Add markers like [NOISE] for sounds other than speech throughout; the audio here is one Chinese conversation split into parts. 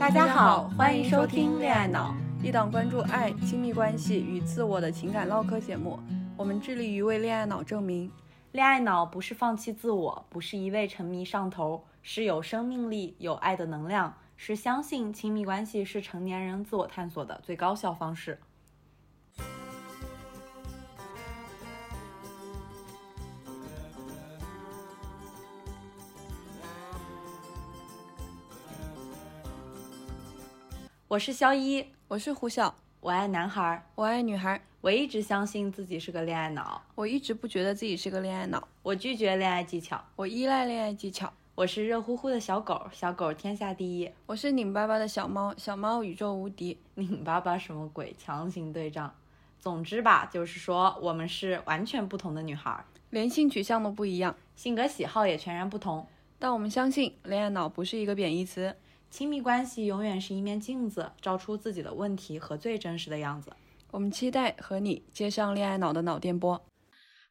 大家好，欢迎收听《恋爱脑》，一档关注爱、亲密关系与自我的情感唠嗑节目。我们致力于为恋爱脑证明，恋爱脑不是放弃自我，不是一味沉迷上头，是有生命力、有爱的能量，是相信亲密关系是成年人自我探索的最高效方式。我是肖一，我是胡晓，我爱男孩，我爱女孩。我一直相信自己是个恋爱脑，我一直不觉得自己是个恋爱脑。我拒绝恋爱技巧，我依赖恋爱技巧。我是热乎乎的小狗，小狗天下第一。我是拧巴巴的小猫，小猫宇宙无敌。拧巴巴什么鬼？强行对仗。总之吧，就是说我们是完全不同的女孩，连性取向都不一样，性格喜好也全然不同。但我们相信，恋爱脑不是一个贬义词。亲密关系永远是一面镜子，照出自己的问题和最真实的样子。我们期待和你接上恋爱脑的脑电波。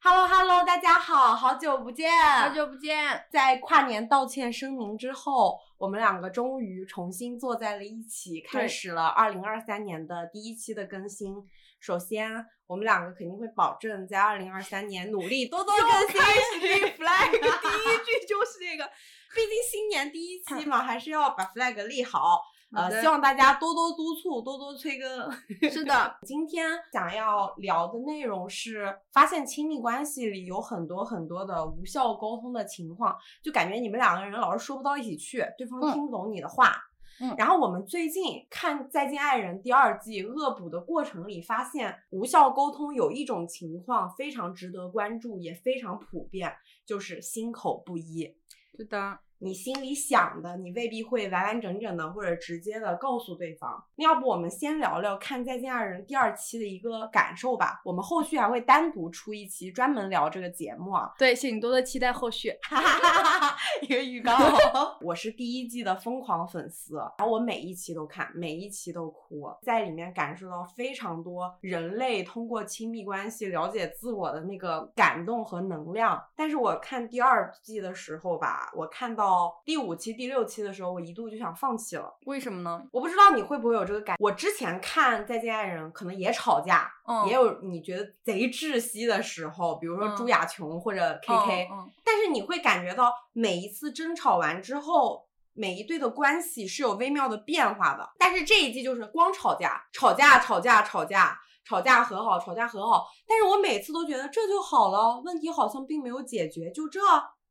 Hello Hello，大家好，好久不见，好久不见。在跨年道歉声明之后，我们两个终于重新坐在了一起，开始了二零二三年的第一期的更新。首先，我们两个肯定会保证在二零二三年努力多多更新。[LAUGHS] flag，第一句就是这个。毕竟新年第一期嘛，还是要把 flag 立好。呃，希望大家多多督促，多多催更。是的，[LAUGHS] 今天想要聊的内容是，发现亲密关系里有很多很多的无效沟通的情况，就感觉你们两个人老是说不到一起去，对方听不懂你的话。嗯。然后我们最近看《再见爱人》第二季恶补的过程里，发现无效沟通有一种情况非常值得关注，也非常普遍，就是心口不一。是的。你心里想的，你未必会完完整整的或者直接的告诉对方。那要不我们先聊聊看《再见爱人》第二期的一个感受吧。我们后续还会单独出一期专门聊这个节目啊。对，请多多期待后续。一个预告。[LAUGHS] 我是第一季的疯狂粉丝，然后我每一期都看，每一期都哭，在里面感受到非常多人类通过亲密关系了解自我的那个感动和能量。但是我看第二季的时候吧，我看到。第五期、第六期的时候，我一度就想放弃了。为什么呢？我不知道你会不会有这个感。我之前看《再见爱人》，可能也吵架，也有你觉得贼窒息的时候，比如说朱亚琼或者 K K。但是你会感觉到每一次争吵完之后，每一对的关系是有微妙的变化的。但是这一季就是光吵架，吵架，吵架，吵架，吵架和好，吵架和好。但是我每次都觉得这就好了，问题好像并没有解决，就这。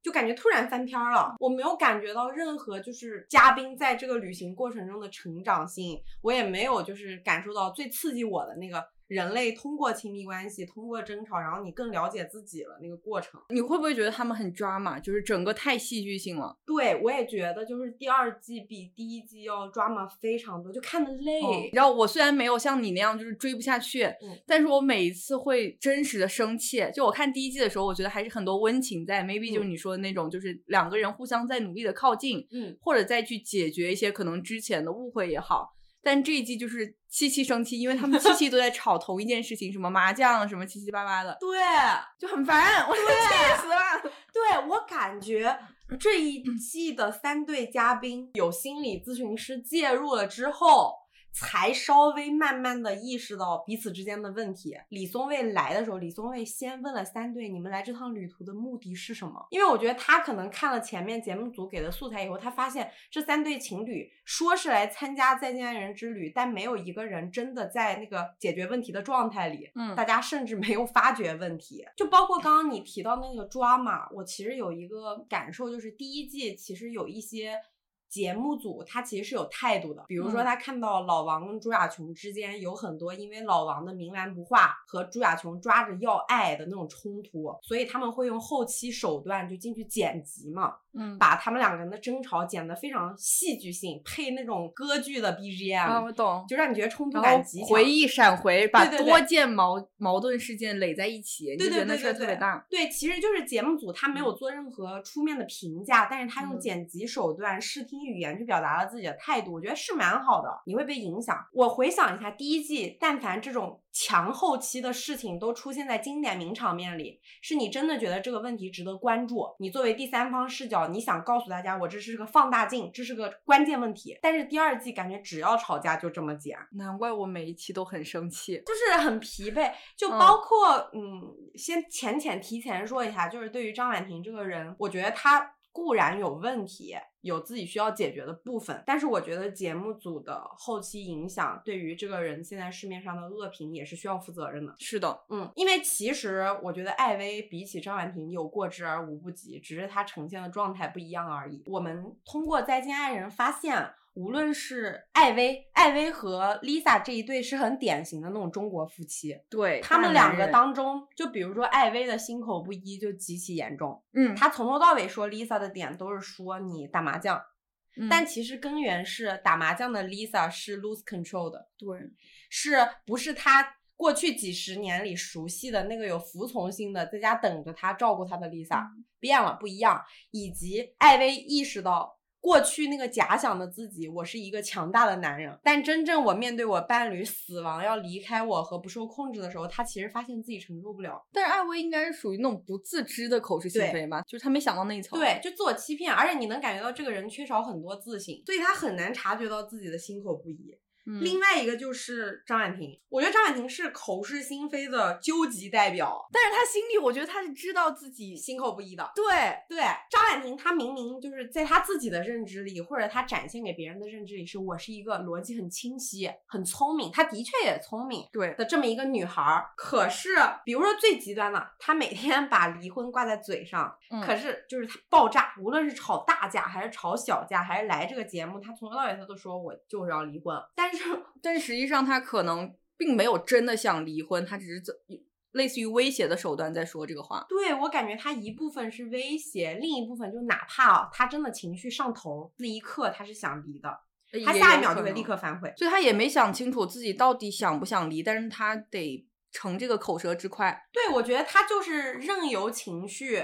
就感觉突然翻篇了，我没有感觉到任何就是嘉宾在这个旅行过程中的成长性，我也没有就是感受到最刺激我的那个。人类通过亲密关系，通过争吵，然后你更了解自己了那个过程，你会不会觉得他们很抓马？就是整个太戏剧性了。对，我也觉得，就是第二季比第一季要抓马非常多，就看的累。然后我虽然没有像你那样就是追不下去，但是我每一次会真实的生气。就我看第一季的时候，我觉得还是很多温情在，maybe 就是你说的那种，就是两个人互相在努力的靠近，嗯，或者再去解决一些可能之前的误会也好。但这一季就是七七生气，因为他们七七都在吵同一件事情，什么麻将，什么七七八八的，对，就很烦，我气死了。对我感觉这一季的三对嘉宾有心理咨询师介入了之后。才稍微慢慢的意识到彼此之间的问题。李松蔚来的时候，李松蔚先问了三对：“你们来这趟旅途的目的是什么？”因为我觉得他可能看了前面节目组给的素材以后，他发现这三对情侣说是来参加再见爱人之旅，但没有一个人真的在那个解决问题的状态里。嗯，大家甚至没有发觉问题。就包括刚刚你提到那个抓马，我其实有一个感受，就是第一季其实有一些。节目组他其实是有态度的，比如说他看到老王跟朱亚琼之间有很多因为老王的冥顽不化和朱亚琼抓着要爱的那种冲突，所以他们会用后期手段就进去剪辑嘛，嗯，把他们两个人的争吵剪得非常戏剧性，配那种歌剧的 BGM，啊，我懂，就让你觉得冲突感极强，回忆闪回，把多件矛矛盾事件垒在一起，对对对对对，特别大。对，其实就是节目组他没有做任何出面的评价，但是他用剪辑手段视。听语言去表达了自己的态度，我觉得是蛮好的。你会被影响。我回想一下第一季，但凡这种强后期的事情都出现在经典名场面里，是你真的觉得这个问题值得关注。你作为第三方视角，你想告诉大家，我这是个放大镜，这是个关键问题。但是第二季感觉只要吵架就这么剪，难怪我每一期都很生气，就是很疲惫。就包括嗯，先浅浅提前说一下，就是对于张婉婷这个人，我觉得她。固然有问题，有自己需要解决的部分，但是我觉得节目组的后期影响对于这个人现在市面上的恶评也是需要负责任的。是的，嗯，因为其实我觉得艾薇比起张婉婷有过之而无不及，只是她呈现的状态不一样而已。我们通过再见爱人发现。无论是艾薇、艾薇和 Lisa 这一对是很典型的那种中国夫妻，对他们两个当中，就比如说艾薇的心口不一就极其严重，嗯，他从头到尾说 Lisa 的点都是说你打麻将，但其实根源是打麻将的 Lisa 是 lose control 的，对，是不是他过去几十年里熟悉的那个有服从性的在家等着他照顾他的 Lisa 变了，不一样，以及艾薇意识到。过去那个假想的自己，我是一个强大的男人，但真正我面对我伴侣死亡要离开我和不受控制的时候，他其实发现自己承受不了。但是艾薇应该是属于那种不自知的口是心非嘛，就是他没想到那一层。对，就自我欺骗，而且你能感觉到这个人缺少很多自信，所以他很难察觉到自己的心口不一。另外一个就是张婉婷，我觉得张婉婷是口是心非的究极代表，但是她心里我觉得她是知道自己心口不一的。对对，张婉婷她明明就是在她自己的认知里，或者她展现给别人的认知里，是我是一个逻辑很清晰、很聪明，她的确也聪明，对的这么一个女孩儿。可是，比如说最极端的，她每天把离婚挂在嘴上，可是就是她爆炸，无论是吵大架还是吵小架，还是来这个节目，她从头到尾她都说我就是要离婚，但是。但实际上，他可能并没有真的想离婚，他只是这类似于威胁的手段在说这个话。对我感觉他一部分是威胁，另一部分就哪怕他真的情绪上头，那一刻他是想离的，他下一秒就会立刻反悔。所以他也没想清楚自己到底想不想离，但是他得逞这个口舌之快。对，我觉得他就是任由情绪。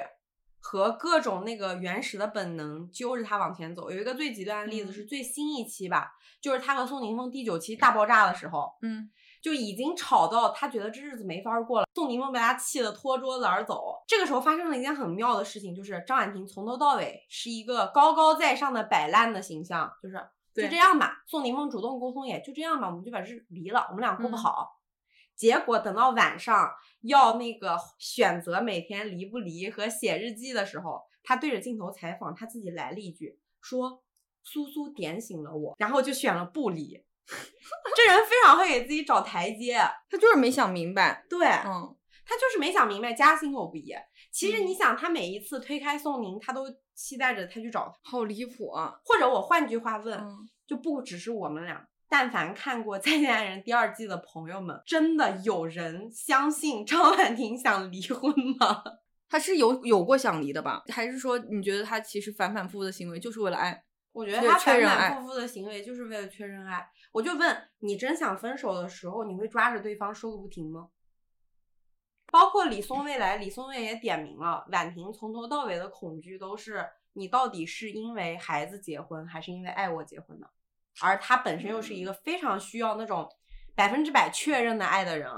和各种那个原始的本能揪着他往前走。有一个最极端的例子是最新一期吧，就是他和宋宁峰第九期大爆炸的时候，嗯，就已经吵到他觉得这日子没法过了。宋宁峰被他气得拖桌子而走。这个时候发生了一件很妙的事情，就是张婉婷从头到尾是一个高高在上的摆烂的形象，就是就这样吧。宋宁峰主动沟通也就这样吧，我们就把这离了，我们俩过不好。结果等到晚上要那个选择每天离不离和写日记的时候，他对着镜头采访，他自己来了一句说：“苏苏点醒了我。”然后就选了不离。这人非常会给自己找台阶，[LAUGHS] 他就是没想明白。对，嗯，他就是没想明白，加心口不一。其实你想，他每一次推开宋宁，他都期待着他去找他，好离谱啊！或者我换句话问，就不只是我们俩。但凡看过《再见爱人》第二季的朋友们，真的有人相信张婉婷想离婚吗？[LAUGHS] 他是有有过想离的吧？还是说你觉得他其实反反复复的行为就是为了爱？我觉得他反反复复的行为就是为了确认爱。我就问你，真想分手的时候，你会抓着对方说个不停吗？包括李松蔚来，李松蔚也点名了，婉婷从头到尾的恐惧都是你到底是因为孩子结婚，还是因为爱我结婚的？而他本身又是一个非常需要那种百分之百确认的爱的人，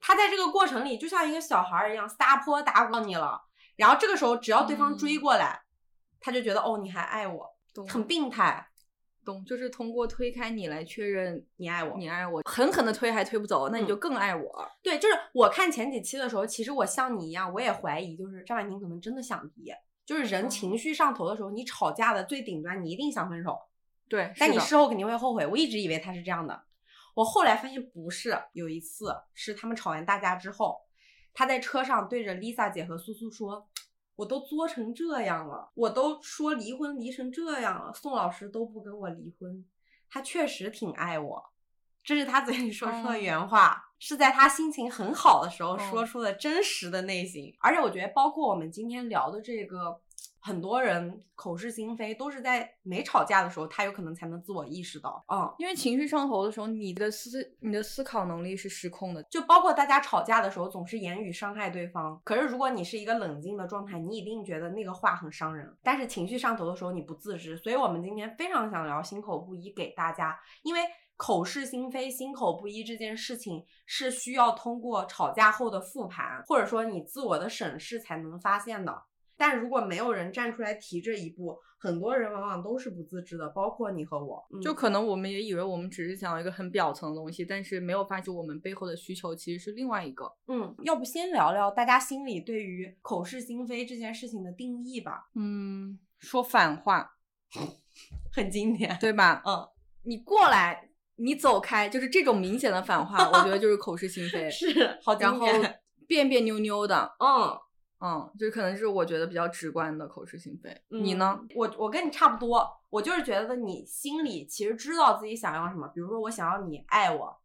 他在这个过程里就像一个小孩一样撒泼打滚你了，然后这个时候只要对方追过来，他就觉得哦你还爱我，很病态，懂？就是通过推开你来确认你爱我，你爱我，狠狠的推还推不走，那你就更爱我。对，就是我看前几期的时候，其实我像你一样，我也怀疑，就是张婉婷可能真的想离，就是人情绪上头的时候，你吵架的最顶端，你一定想分手。对，但你事后肯定会后悔。我一直以为他是这样的，我后来发现不是。有一次是他们吵完大架之后，他在车上对着 Lisa 姐和苏苏说：“我都作成这样了，我都说离婚离成这样了，宋老师都不跟我离婚，他确实挺爱我。”这是他嘴里说出的原话，是在他心情很好的时候说出的真实的内心。而且我觉得，包括我们今天聊的这个。很多人口是心非，都是在没吵架的时候，他有可能才能自我意识到。嗯，因为情绪上头的时候，你的思你的思考能力是失控的。就包括大家吵架的时候，总是言语伤害对方。可是如果你是一个冷静的状态，你一定觉得那个话很伤人。但是情绪上头的时候，你不自知。所以我们今天非常想聊心口不一给大家，因为口是心非、心口不一这件事情是需要通过吵架后的复盘，或者说你自我的审视才能发现的。但如果没有人站出来提这一步，很多人往往都是不自知的，包括你和我。就可能我们也以为我们只是想要一个很表层的东西，但是没有发现我们背后的需求其实是另外一个。嗯，要不先聊聊大家心里对于口是心非这件事情的定义吧？嗯，说反话，[LAUGHS] 很经典，对吧？嗯，你过来，你走开，就是这种明显的反话，我觉得就是口是心非，[LAUGHS] 是好经典，然后别别扭扭的，嗯。嗯，就可能是我觉得比较直观的口是心非。你呢？我我跟你差不多，我就是觉得你心里其实知道自己想要什么。比如说，我想要你爱我，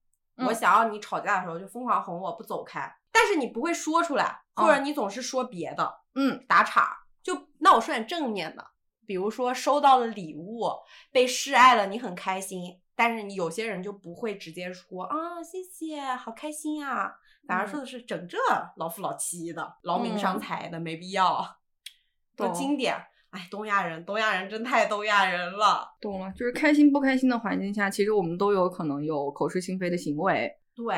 我想要你吵架的时候就疯狂哄我不走开，但是你不会说出来，或者你总是说别的，嗯，打岔。就那我说点正面的，比如说收到了礼物，被示爱了，你很开心，但是你有些人就不会直接说啊，谢谢，好开心啊。反而说的是整这老夫老妻的、劳民伤财的，没必要。[LAUGHS] 多经典！哎，东亚人，东亚人真太东亚人了。懂了，就是开心不开心的环境下，其实我们都有可能有口是心非的行为。对。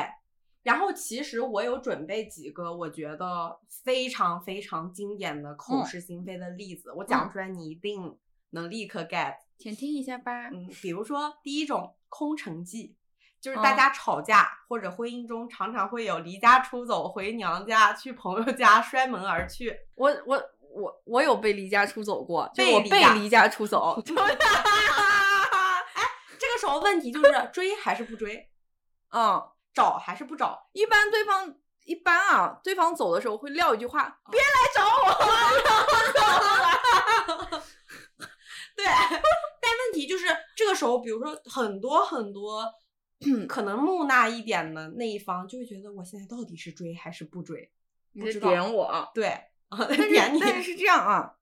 然后，其实我有准备几个我觉得非常非常经典的口是心非的例子，我讲出来你一定能立刻 get。先听一下吧。嗯，比如说第一种空城计。就是大家吵架或者婚姻中常常会有离家出走、回娘家、去朋友家摔门而去。我我我我有被离家出走过，就我被离家出走。[LAUGHS] 哎，这个时候问题就是追还是不追？嗯，找还是不找？一般对方一般啊，对方走的时候会撂一句话：“别来找我。[LAUGHS] ”对，但问题就是这个时候，比如说很多很多。[CLEARS THROAT] 可能木讷一点的那一方就会觉得我现在到底是追还是不追？你在点我？对，[LAUGHS] 但是但是是这样啊，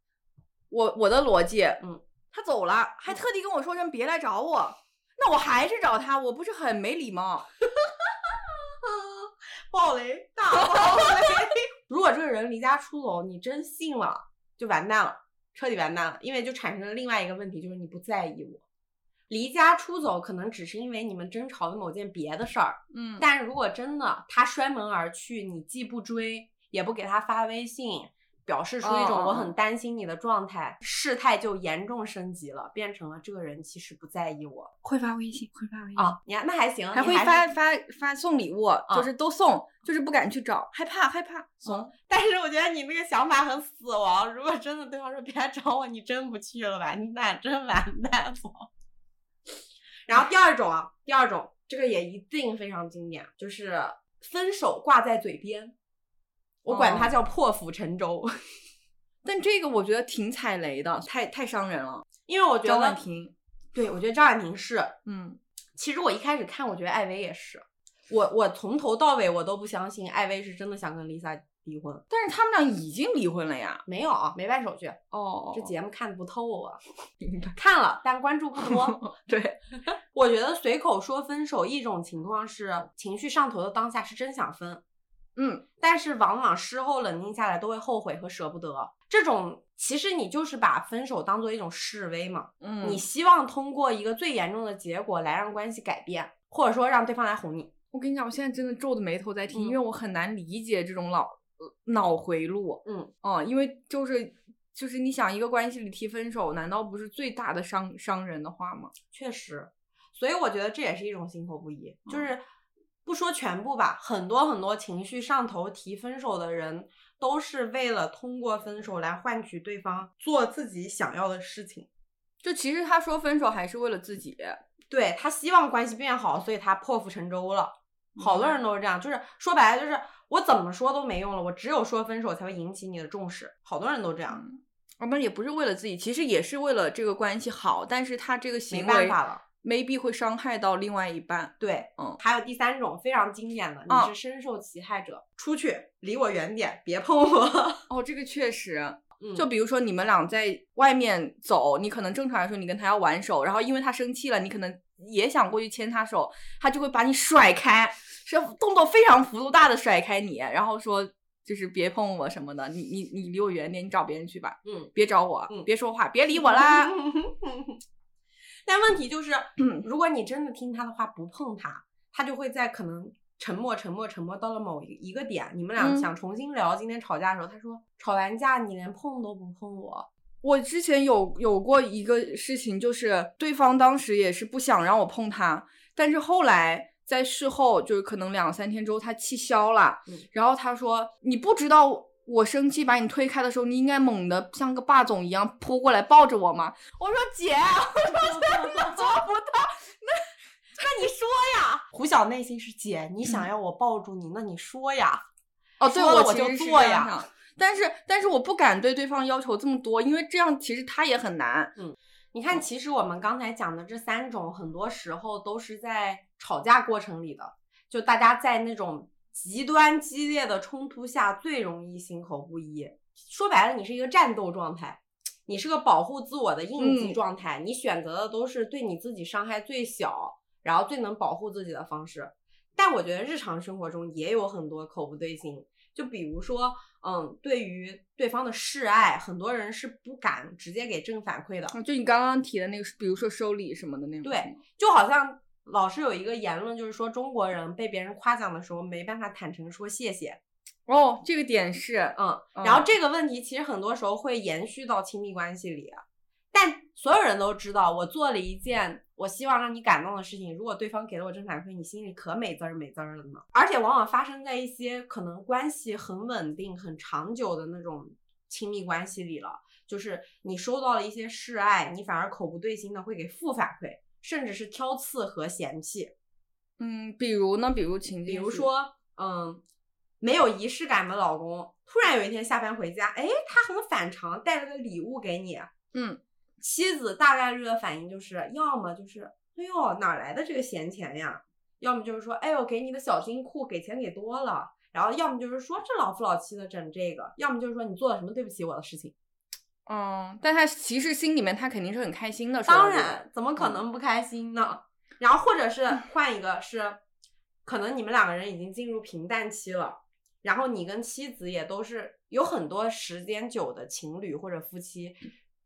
我我的逻辑，嗯，他走了，还特地跟我说声别来找我，那我还是找他，我不是很没礼貌？[LAUGHS] 暴雷，大暴雷！[LAUGHS] 如果这个人离家出走，你真信了，就完蛋了，彻底完蛋了，因为就产生了另外一个问题，就是你不在意我。离家出走可能只是因为你们争吵的某件别的事儿，嗯，但如果真的他摔门而去，你既不追，也不给他发微信，表示出一种我很担心你的状态，事态就严重升级了，变成了这个人其实不在意我，会发微信，会发微信啊，你看那还行，还会发发发送礼物，就是都送，就是不敢去找，害怕害怕怂。但是我觉得你那个想法很死亡，如果真的对方说别来找我，你真不去了，吧？你俩，真完蛋了。然后第二种啊，第二种这个也一定非常经典，就是分手挂在嘴边，我管它叫破釜沉舟。[LAUGHS] 但这个我觉得挺踩雷的，太太伤人了。因为我觉得张婉婷，对我觉得张婉婷是，嗯，其实我一开始看，我觉得艾薇也是，我我从头到尾我都不相信艾薇是真的想跟 Lisa。离婚，但是他们俩已经离婚了呀？没有，没办手续。哦，这节目看的不透啊。看了，但关注不多。[LAUGHS] 对，[LAUGHS] 我觉得随口说分手，一种情况是情绪上头的当下是真想分，嗯，但是往往事后冷静下来都会后悔和舍不得。这种其实你就是把分手当做一种示威嘛，嗯，你希望通过一个最严重的结果来让关系改变，或者说让对方来哄你。我跟你讲，我现在真的皱着眉头在听，因为我很难理解这种老。脑回路，嗯哦，因为就是就是你想一个关系里提分手，难道不是最大的伤伤人的话吗？确实，所以我觉得这也是一种心口不一，就是不说全部吧，很多很多情绪上头提分手的人，都是为了通过分手来换取对方做自己想要的事情。就其实他说分手还是为了自己，对他希望关系变好，所以他破釜沉舟了。好多人都是这样，就是说白了就是。我怎么说都没用了，我只有说分手才会引起你的重视。好多人都这样，我们也不是为了自己，其实也是为了这个关系好，但是他这个行为没办法了，maybe 会伤害到另外一半。对，嗯，还有第三种非常经典的，你是深受其害者，出去离我远点，别碰我。[LAUGHS] 哦，这个确实，就比如说你们俩在外面走，你可能正常来说你跟他要挽手，然后因为他生气了，你可能也想过去牵他手，他就会把你甩开，是动作非常幅度大的甩开你，然后说就是别碰我什么的，你你你离我远点，你找别人去吧，嗯，别找我，嗯别说话，别理我啦。[LAUGHS] 但问题就是，[CLEARS THROAT] 如果你真的听他的话不碰他，他就会在可能沉默、沉默、沉默到了某一一个点，你们俩想重新聊今天吵架的时候，他说吵完架你连碰都不碰我。我之前有有过一个事情，就是对方当时也是不想让我碰他，但是后来在事后就是可能两三天之后他气消了，然后他说你不知道。我生气把你推开的时候，你应该猛的像个霸总一样扑过来抱着我吗？我说姐，我说真的 [LAUGHS] 做不到。那 [LAUGHS] 那你说呀？胡晓内心是姐，你想要我抱住你，那你说呀。哦，对，我我就做呀。但是但是我不敢对对方要求这么多，因为这样其实他也很难。嗯，你看，其实我们刚才讲的这三种，很多时候都是在吵架过程里的，就大家在那种。极端激烈的冲突下最容易心口不一。说白了，你是一个战斗状态，你是个保护自我的应激状态，你选择的都是对你自己伤害最小，然后最能保护自己的方式。但我觉得日常生活中也有很多口不对心，就比如说，嗯，对于对方的示爱，很多人是不敢直接给正反馈的。就你刚刚提的那个，比如说收礼什么的那种。对，就好像。老是有一个言论，就是说中国人被别人夸奖的时候没办法坦诚说谢谢。哦，这个点是，嗯，然后这个问题其实很多时候会延续到亲密关系里。但所有人都知道，我做了一件我希望让你感动的事情，如果对方给了我正反馈，你心里可美滋儿美滋儿了呢。而且往往发生在一些可能关系很稳定、很长久的那种亲密关系里了。就是你收到了一些示爱，你反而口不对心的会给负反馈。甚至是挑刺和嫌弃，嗯，比如呢？比如情，比如说，嗯，没有仪式感的老公，突然有一天下班回家，哎，他很反常，带了个礼物给你，嗯，妻子大概率的反应就是，要么就是，哎呦，哪来的这个闲钱呀？要么就是说，哎呦，给你的小金库给钱给多了，然后要么就是说，这老夫老妻的整这个，要么就是说，你做了什么对不起我的事情。嗯，但他其实心里面他肯定是很开心的。当然，怎么可能不开心呢？然后或者是换一个，是可能你们两个人已经进入平淡期了，然后你跟妻子也都是有很多时间久的情侣或者夫妻，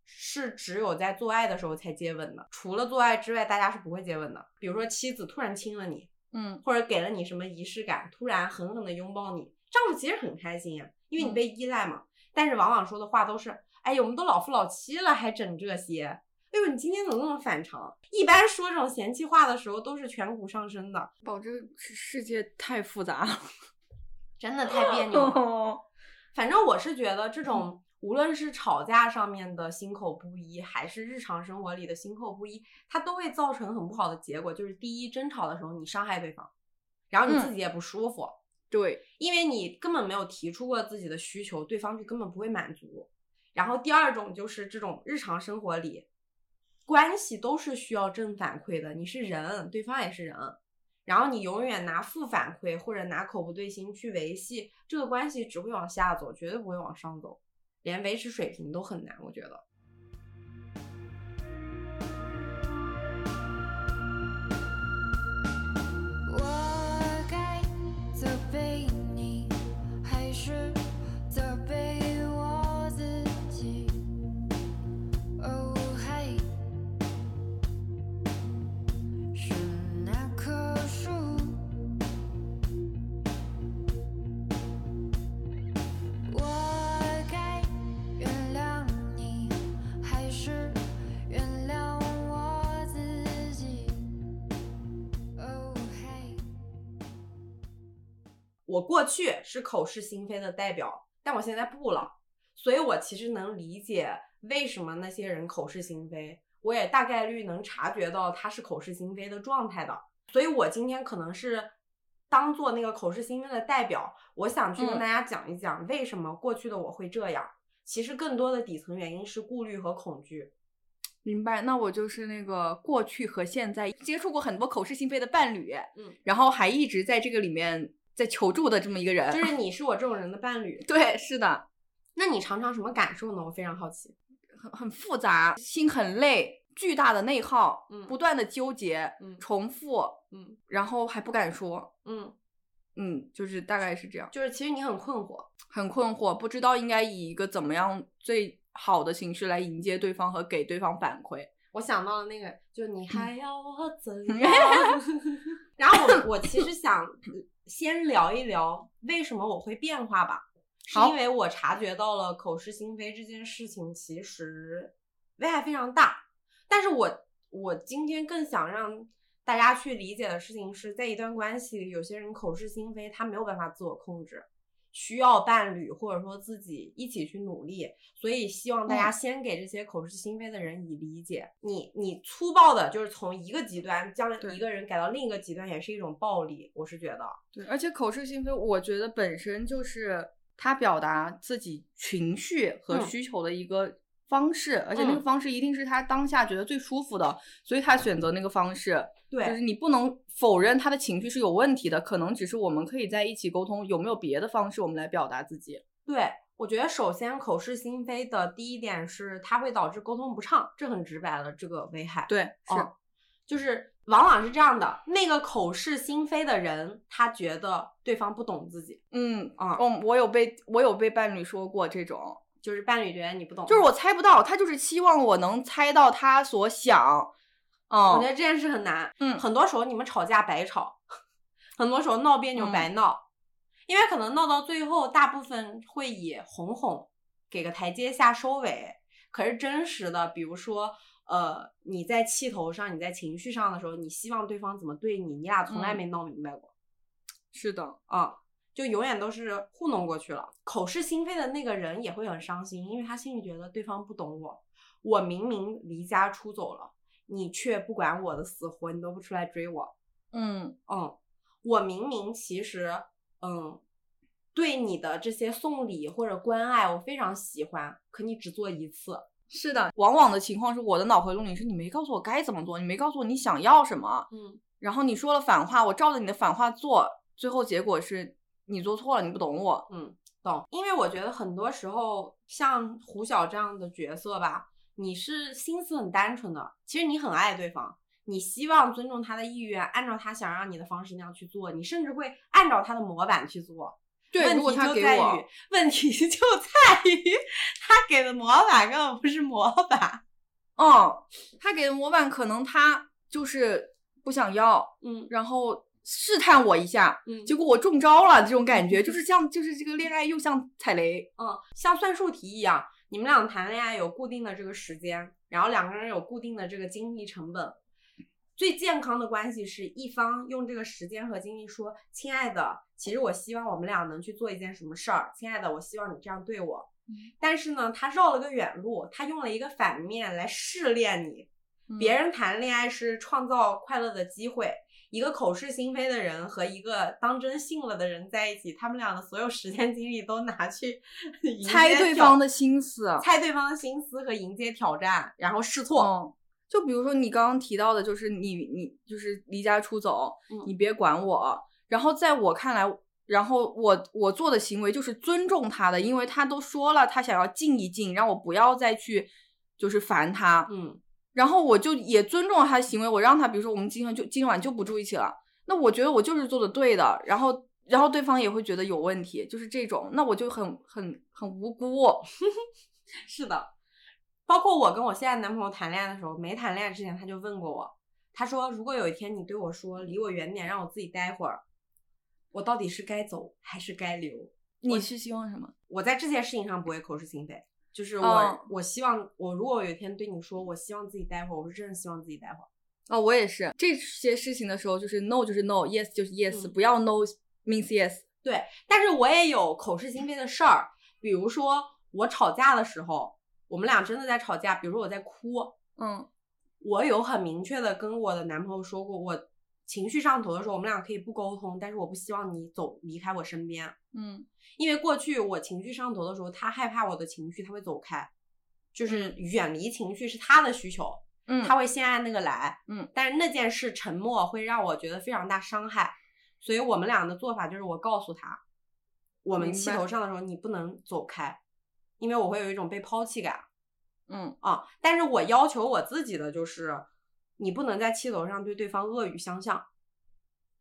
是只有在做爱的时候才接吻的。除了做爱之外，大家是不会接吻的。比如说妻子突然亲了你，嗯，或者给了你什么仪式感，突然狠狠的拥抱你，丈夫其实很开心呀，因为你被依赖嘛。但是往往说的话都是。哎呦，我们都老夫老妻了，还整这些？哎呦，你今天怎么那么反常？一般说这种嫌弃话的时候，都是颧骨上升的。宝，这世界太复杂了，[LAUGHS] 真的太别扭了。反正我是觉得，这种无论是吵架上面的心口不一，还是日常生活里的心口不一，它都会造成很不好的结果。就是第一，争吵的时候你伤害对方，然后你自己也不舒服。对，因为你根本没有提出过自己的需求，对方就根本不会满足。然后第二种就是这种日常生活里，关系都是需要正反馈的。你是人，对方也是人，然后你永远拿负反馈或者拿口不对心去维系这个关系，只会往下走，绝对不会往上走，连维持水平都很难。我觉得。我过去是口是心非的代表，但我现在不了，所以我其实能理解为什么那些人口是心非，我也大概率能察觉到他是口是心非的状态的，所以我今天可能是当做那个口是心非的代表，我想去跟大家讲一讲为什么过去的我会这样，其实更多的底层原因是顾虑和恐惧。明白，那我就是那个过去和现在接触过很多口是心非的伴侣，嗯，然后还一直在这个里面。在求助的这么一个人，就是你是我这种人的伴侣。[LAUGHS] 对，是的，那你常常什么感受呢？我非常好奇。很很复杂，心很累，巨大的内耗，嗯，不断的纠结，嗯，重复，嗯，然后还不敢说，嗯嗯，就是大概是这样，就是其实你很困惑，很困惑，不知道应该以一个怎么样最好的形式来迎接对方和给对方反馈。我想到了那个，就你还要我怎 [LAUGHS] 样？[LAUGHS] 然后我我其实想先聊一聊为什么我会变化吧。是因为我察觉到了口是心非这件事情其实危害非常大，但是我我今天更想让大家去理解的事情是在一段关系里，有些人口是心非，他没有办法自我控制，需要伴侣或者说自己一起去努力，所以希望大家先给这些口是心非的人以理解。你你粗暴的就是从一个极端将一个人改到另一个极端，也是一种暴力，我是觉得。对，而且口是心非，我觉得本身就是。他表达自己情绪和需求的一个方式，而且那个方式一定是他当下觉得最舒服的，所以他选择那个方式。对，就是你不能否认他的情绪是有问题的，可能只是我们可以在一起沟通，有没有别的方式我们来表达自己？对，我觉得首先口是心非的第一点是它会导致沟通不畅，这很直白的这个危害。对，是，就是。往往是这样的，那个口是心非的人，他觉得对方不懂自己。嗯啊，哦，我有被我有被伴侣说过这种，就是伴侣觉得你不懂，就是我猜不到，他就是期望我能猜到他所想。嗯，我觉得这件事很难。嗯，很多时候你们吵架白吵，很多时候闹别扭白闹，因为可能闹到最后，大部分会以哄哄，给个台阶下收尾。可是真实的，比如说。呃，你在气头上，你在情绪上的时候，你希望对方怎么对你，你俩从来没闹明白过。是的，啊，就永远都是糊弄过去了。口是心非的那个人也会很伤心，因为他心里觉得对方不懂我。我明明离家出走了，你却不管我的死活，你都不出来追我。嗯嗯，我明明其实嗯，对你的这些送礼或者关爱，我非常喜欢，可你只做一次。是的，往往的情况是我的脑回路里是你没告诉我该怎么做，你没告诉我你想要什么，嗯，然后你说了反话，我照着你的反话做，最后结果是你做错了，你不懂我，嗯，懂。因为我觉得很多时候像胡晓这样的角色吧，你是心思很单纯的，其实你很爱对方，你希望尊重他的意愿，按照他想让你的方式那样去做，你甚至会按照他的模板去做。对，问题就在于，问题就在于他给的模板根本不是模板。嗯，他给的模板可能他就是不想要，嗯，然后试探我一下，嗯，结果我中招了，这种感觉就是像，就是这个恋爱又像踩雷，嗯，像算术题一样，你们俩谈恋爱有固定的这个时间，然后两个人有固定的这个精力成本。最健康的关系是一方用这个时间和精力说：“亲爱的，其实我希望我们俩能去做一件什么事儿。亲爱的，我希望你这样对我。”但是呢，他绕了个远路，他用了一个反面来试炼你。别人谈恋爱是创造快乐的机会，一个口是心非的人和一个当真信了的人在一起，他们俩的所有时间精力都拿去 [LAUGHS] 猜对方的心思，猜对方的心思和迎接挑战，然后试错。就比如说你刚刚提到的，就是你你就是离家出走，你别管我。然后在我看来，然后我我做的行为就是尊重他的，因为他都说了他想要静一静，让我不要再去就是烦他。嗯，然后我就也尊重他的行为，我让他比如说我们今天就今晚就不住一起了。那我觉得我就是做的对的，然后然后对方也会觉得有问题，就是这种，那我就很很很无辜。[LAUGHS] 是的。包括我跟我现在男朋友谈恋爱的时候，没谈恋爱之前他就问过我，他说如果有一天你对我说离我远点，让我自己待会儿，我到底是该走还是该留？你是希望什么？我在这件事情上不会口是心非，就是我我希望我如果有一天对你说我希望自己待会儿，我是真的希望自己待会儿。哦，我也是这些事情的时候，就是 no 就是 no，yes 就是 yes，不要 no means yes。对，但是我也有口是心非的事儿，比如说我吵架的时候。我们俩真的在吵架，比如说我在哭，嗯，我有很明确的跟我的男朋友说过，我情绪上头的时候，我们俩可以不沟通，但是我不希望你走离开我身边，嗯，因为过去我情绪上头的时候，他害怕我的情绪，他会走开，就是远离情绪是他的需求，嗯，他会先按那个来，嗯，但是那件事沉默会让我觉得非常大伤害，所以我们俩的做法就是我告诉他，我们气头上的时候你不能走开。因为我会有一种被抛弃感。嗯啊，但是我要求我自己的就是，你不能在气头上对对方恶语相向。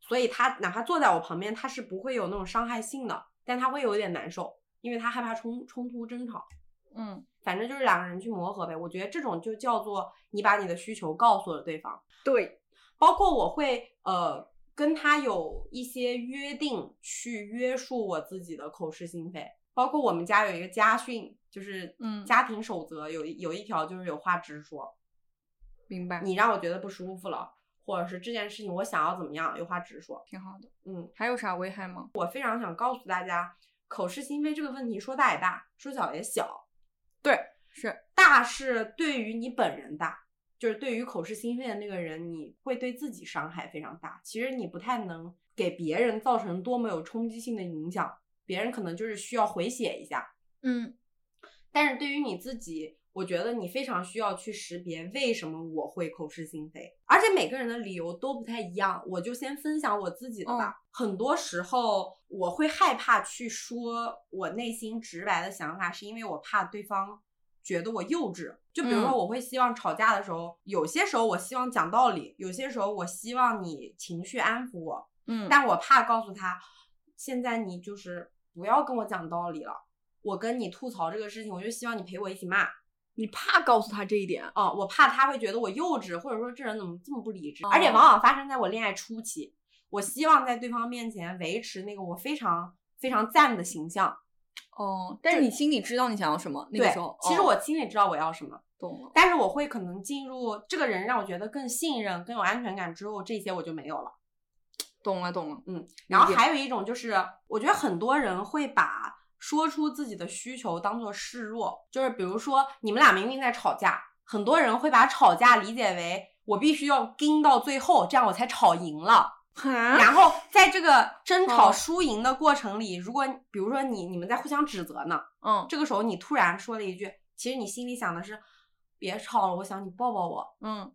所以他哪怕坐在我旁边，他是不会有那种伤害性的，但他会有一点难受，因为他害怕冲冲突争吵。嗯，反正就是两个人去磨合呗。我觉得这种就叫做你把你的需求告诉了对方。对，包括我会呃跟他有一些约定，去约束我自己的口是心非。包括我们家有一个家训，就是嗯家庭守则有有一条就是有话直说。明白。你让我觉得不舒服了。或者是这件事情我想要怎么样，有话直说，挺好的。嗯，还有啥危害吗？我非常想告诉大家，口是心非这个问题说大也大，说小也小。对，是大是对于你本人大，就是对于口是心非的那个人，你会对自己伤害非常大。其实你不太能给别人造成多么有冲击性的影响，别人可能就是需要回血一下。嗯，但是对于你自己。我觉得你非常需要去识别为什么我会口是心非，而且每个人的理由都不太一样。我就先分享我自己的吧。很多时候我会害怕去说我内心直白的想法，是因为我怕对方觉得我幼稚。就比如说，我会希望吵架的时候，有些时候我希望讲道理，有些时候我希望你情绪安抚我。嗯，但我怕告诉他，现在你就是不要跟我讲道理了。我跟你吐槽这个事情，我就希望你陪我一起骂。你怕告诉他这一点啊？我怕他会觉得我幼稚，或者说这人怎么这么不理智？而且往往发生在我恋爱初期。我希望在对方面前维持那个我非常非常赞的形象。哦，但是你心里知道你想要什么？那个时候，其实我心里知道我要什么，懂了。但是我会可能进入这个人让我觉得更信任、更有安全感之后，这些我就没有了。懂了，懂了。嗯，然后还有一种就是，我觉得很多人会把。说出自己的需求当做示弱，就是比如说你们俩明明在吵架，很多人会把吵架理解为我必须要盯到最后，这样我才吵赢了。[LAUGHS] 然后在这个争吵输赢的过程里，如果比如说你你们在互相指责呢，嗯，这个时候你突然说了一句，其实你心里想的是别吵了，我想你抱抱我。嗯，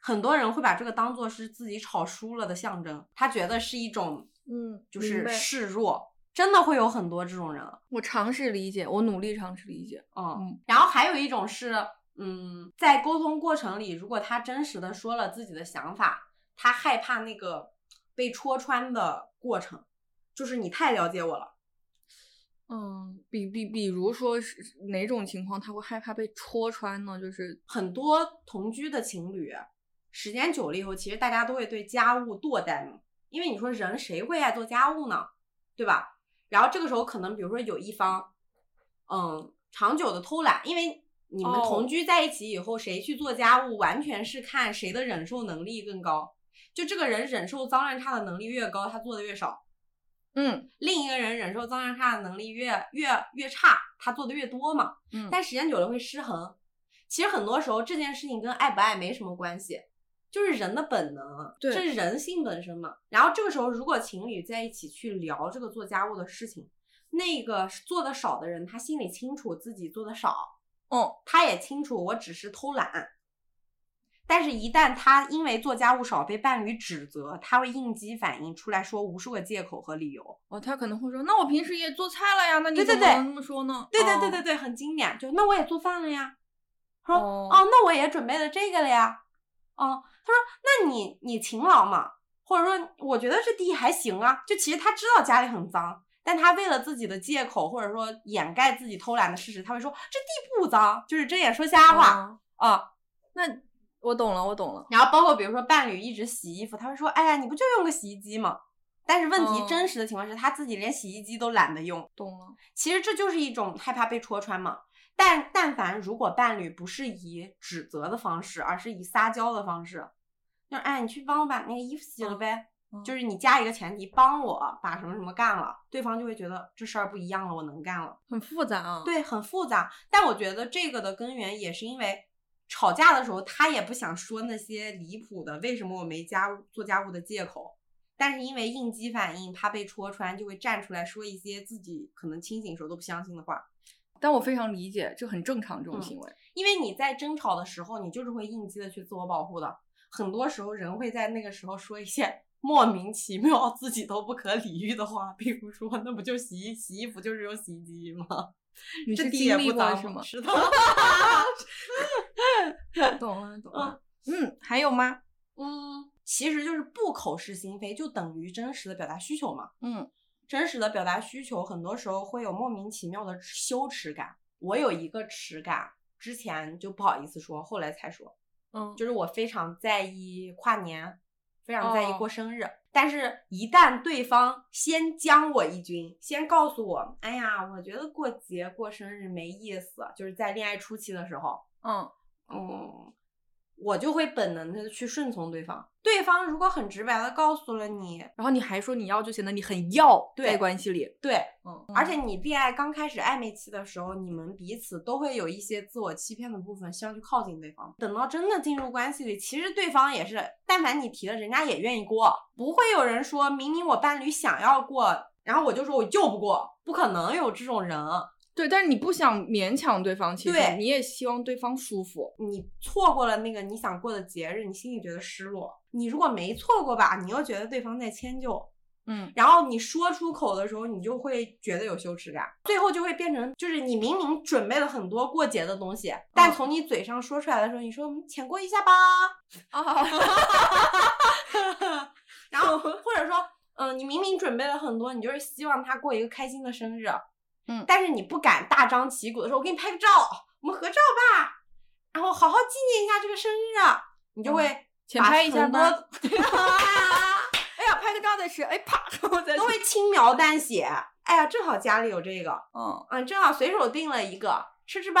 很多人会把这个当做是自己吵输了的象征，他觉得是一种嗯，就是示弱。真的会有很多这种人，我尝试理解，我努力尝试理解，嗯，然后还有一种是，嗯，在沟通过程里，如果他真实的说了自己的想法，他害怕那个被戳穿的过程，就是你太了解我了，嗯，比比比如说是哪种情况他会害怕被戳穿呢？就是很多同居的情侣，时间久了以后，其实大家都会对家务惰怠，因为你说人谁会爱做家务呢？对吧？然后这个时候可能，比如说有一方，嗯，长久的偷懒，因为你们同居在一起以后，谁去做家务，完全是看谁的忍受能力更高。就这个人忍受脏乱差的能力越高，他做的越少。嗯，另一个人忍受脏乱差的能力越越越差，他做的越多嘛。嗯，但时间久了会失衡。其实很多时候这件事情跟爱不爱没什么关系。就是人的本能，这是人性本身嘛。然后这个时候，如果情侣在一起去聊这个做家务的事情，那个做的少的人，他心里清楚自己做的少，嗯，他也清楚我只是偷懒。但是，一旦他因为做家务少被伴侣指责，他会应激反应出来说无数个借口和理由。哦，他可能会说：“那我平时也做菜了呀，那你怎么能这么说呢？”对对对对对，很经典。就那我也做饭了呀。说哦，那我也准备了这个了呀。哦，他说：“那你你勤劳嘛，或者说我觉得这地还行啊。就其实他知道家里很脏，但他为了自己的借口或者说掩盖自己偷懒的事实，他会说这地不脏，就是睁眼说瞎话啊。那我懂了，我懂了。然后包括比如说伴侣一直洗衣服，他会说：哎呀，你不就用个洗衣机吗？但是问题真实的情况是他自己连洗衣机都懒得用。懂了。其实这就是一种害怕被戳穿嘛。”但但凡如果伴侣不是以指责的方式，而是以撒娇的方式，就是哎，你去帮我把那个衣服洗了呗，就是你加一个前提，帮我把什么什么干了，对方就会觉得这事儿不一样了，我能干了，很复杂啊。对，很复杂。但我觉得这个的根源也是因为吵架的时候，他也不想说那些离谱的为什么我没家务做家务的借口，但是因为应激反应，怕被戳穿，就会站出来说一些自己可能清醒时候都不相信的话。但我非常理解，这很正常这种行为，因为你在争吵的时候，你就是会应激的去自我保护的。很多时候，人会在那个时候说一些 [LAUGHS] 莫名其妙、自己都不可理喻的话，比如说，那不就洗洗衣服就是用洗衣机吗？你是经历过是吗？是的。[LAUGHS] [LAUGHS] 懂了，懂了。嗯，还有吗？嗯，其实就是不口是心非，就等于真实的表达需求嘛。嗯，真实的表达需求，很多时候会有莫名其妙的羞耻感。我有一个耻感，之前就不好意思说，后来才说。嗯，就是我非常在意跨年，非常在意过生日。但是，一旦对方先将我一军，先告诉我，哎呀，我觉得过节过生日没意思，就是在恋爱初期的时候，嗯嗯。我就会本能的去顺从对方。对方如果很直白的告诉了你，然后你还说你要，就显得你很要在关系里。对，嗯。而且你恋爱刚开始暧昧期的时候，你们彼此都会有一些自我欺骗的部分，希望去靠近对方。等到真的进入关系里，其实对方也是，但凡你提了，人家也愿意过。不会有人说明明我伴侣想要过，然后我就说我就不过，不可能有这种人。对，但是你不想勉强对方，其实你也希望对方舒服。你错过了那个你想过的节日，你心里觉得失落。你如果没错过吧，你又觉得对方在迁就，嗯，然后你说出口的时候，你就会觉得有羞耻感，最后就会变成，就是你明明准备了很多过节的东西，但从你嘴上说出来的时候，你说我们浅过一下吧，啊，然后或者说，嗯，你明明准备了很多，你就是希望他过一个开心的生日。嗯，但是你不敢大张旗鼓的说，我给你拍个照，我们合照吧，然后好好纪念一下这个生日，你就会浅拍一下多，[LAUGHS] 哎呀，拍个照再吃，哎啪，都会轻描淡写，哎呀，正好家里有这个，嗯。嗯，正好随手订了一个，吃吃吧。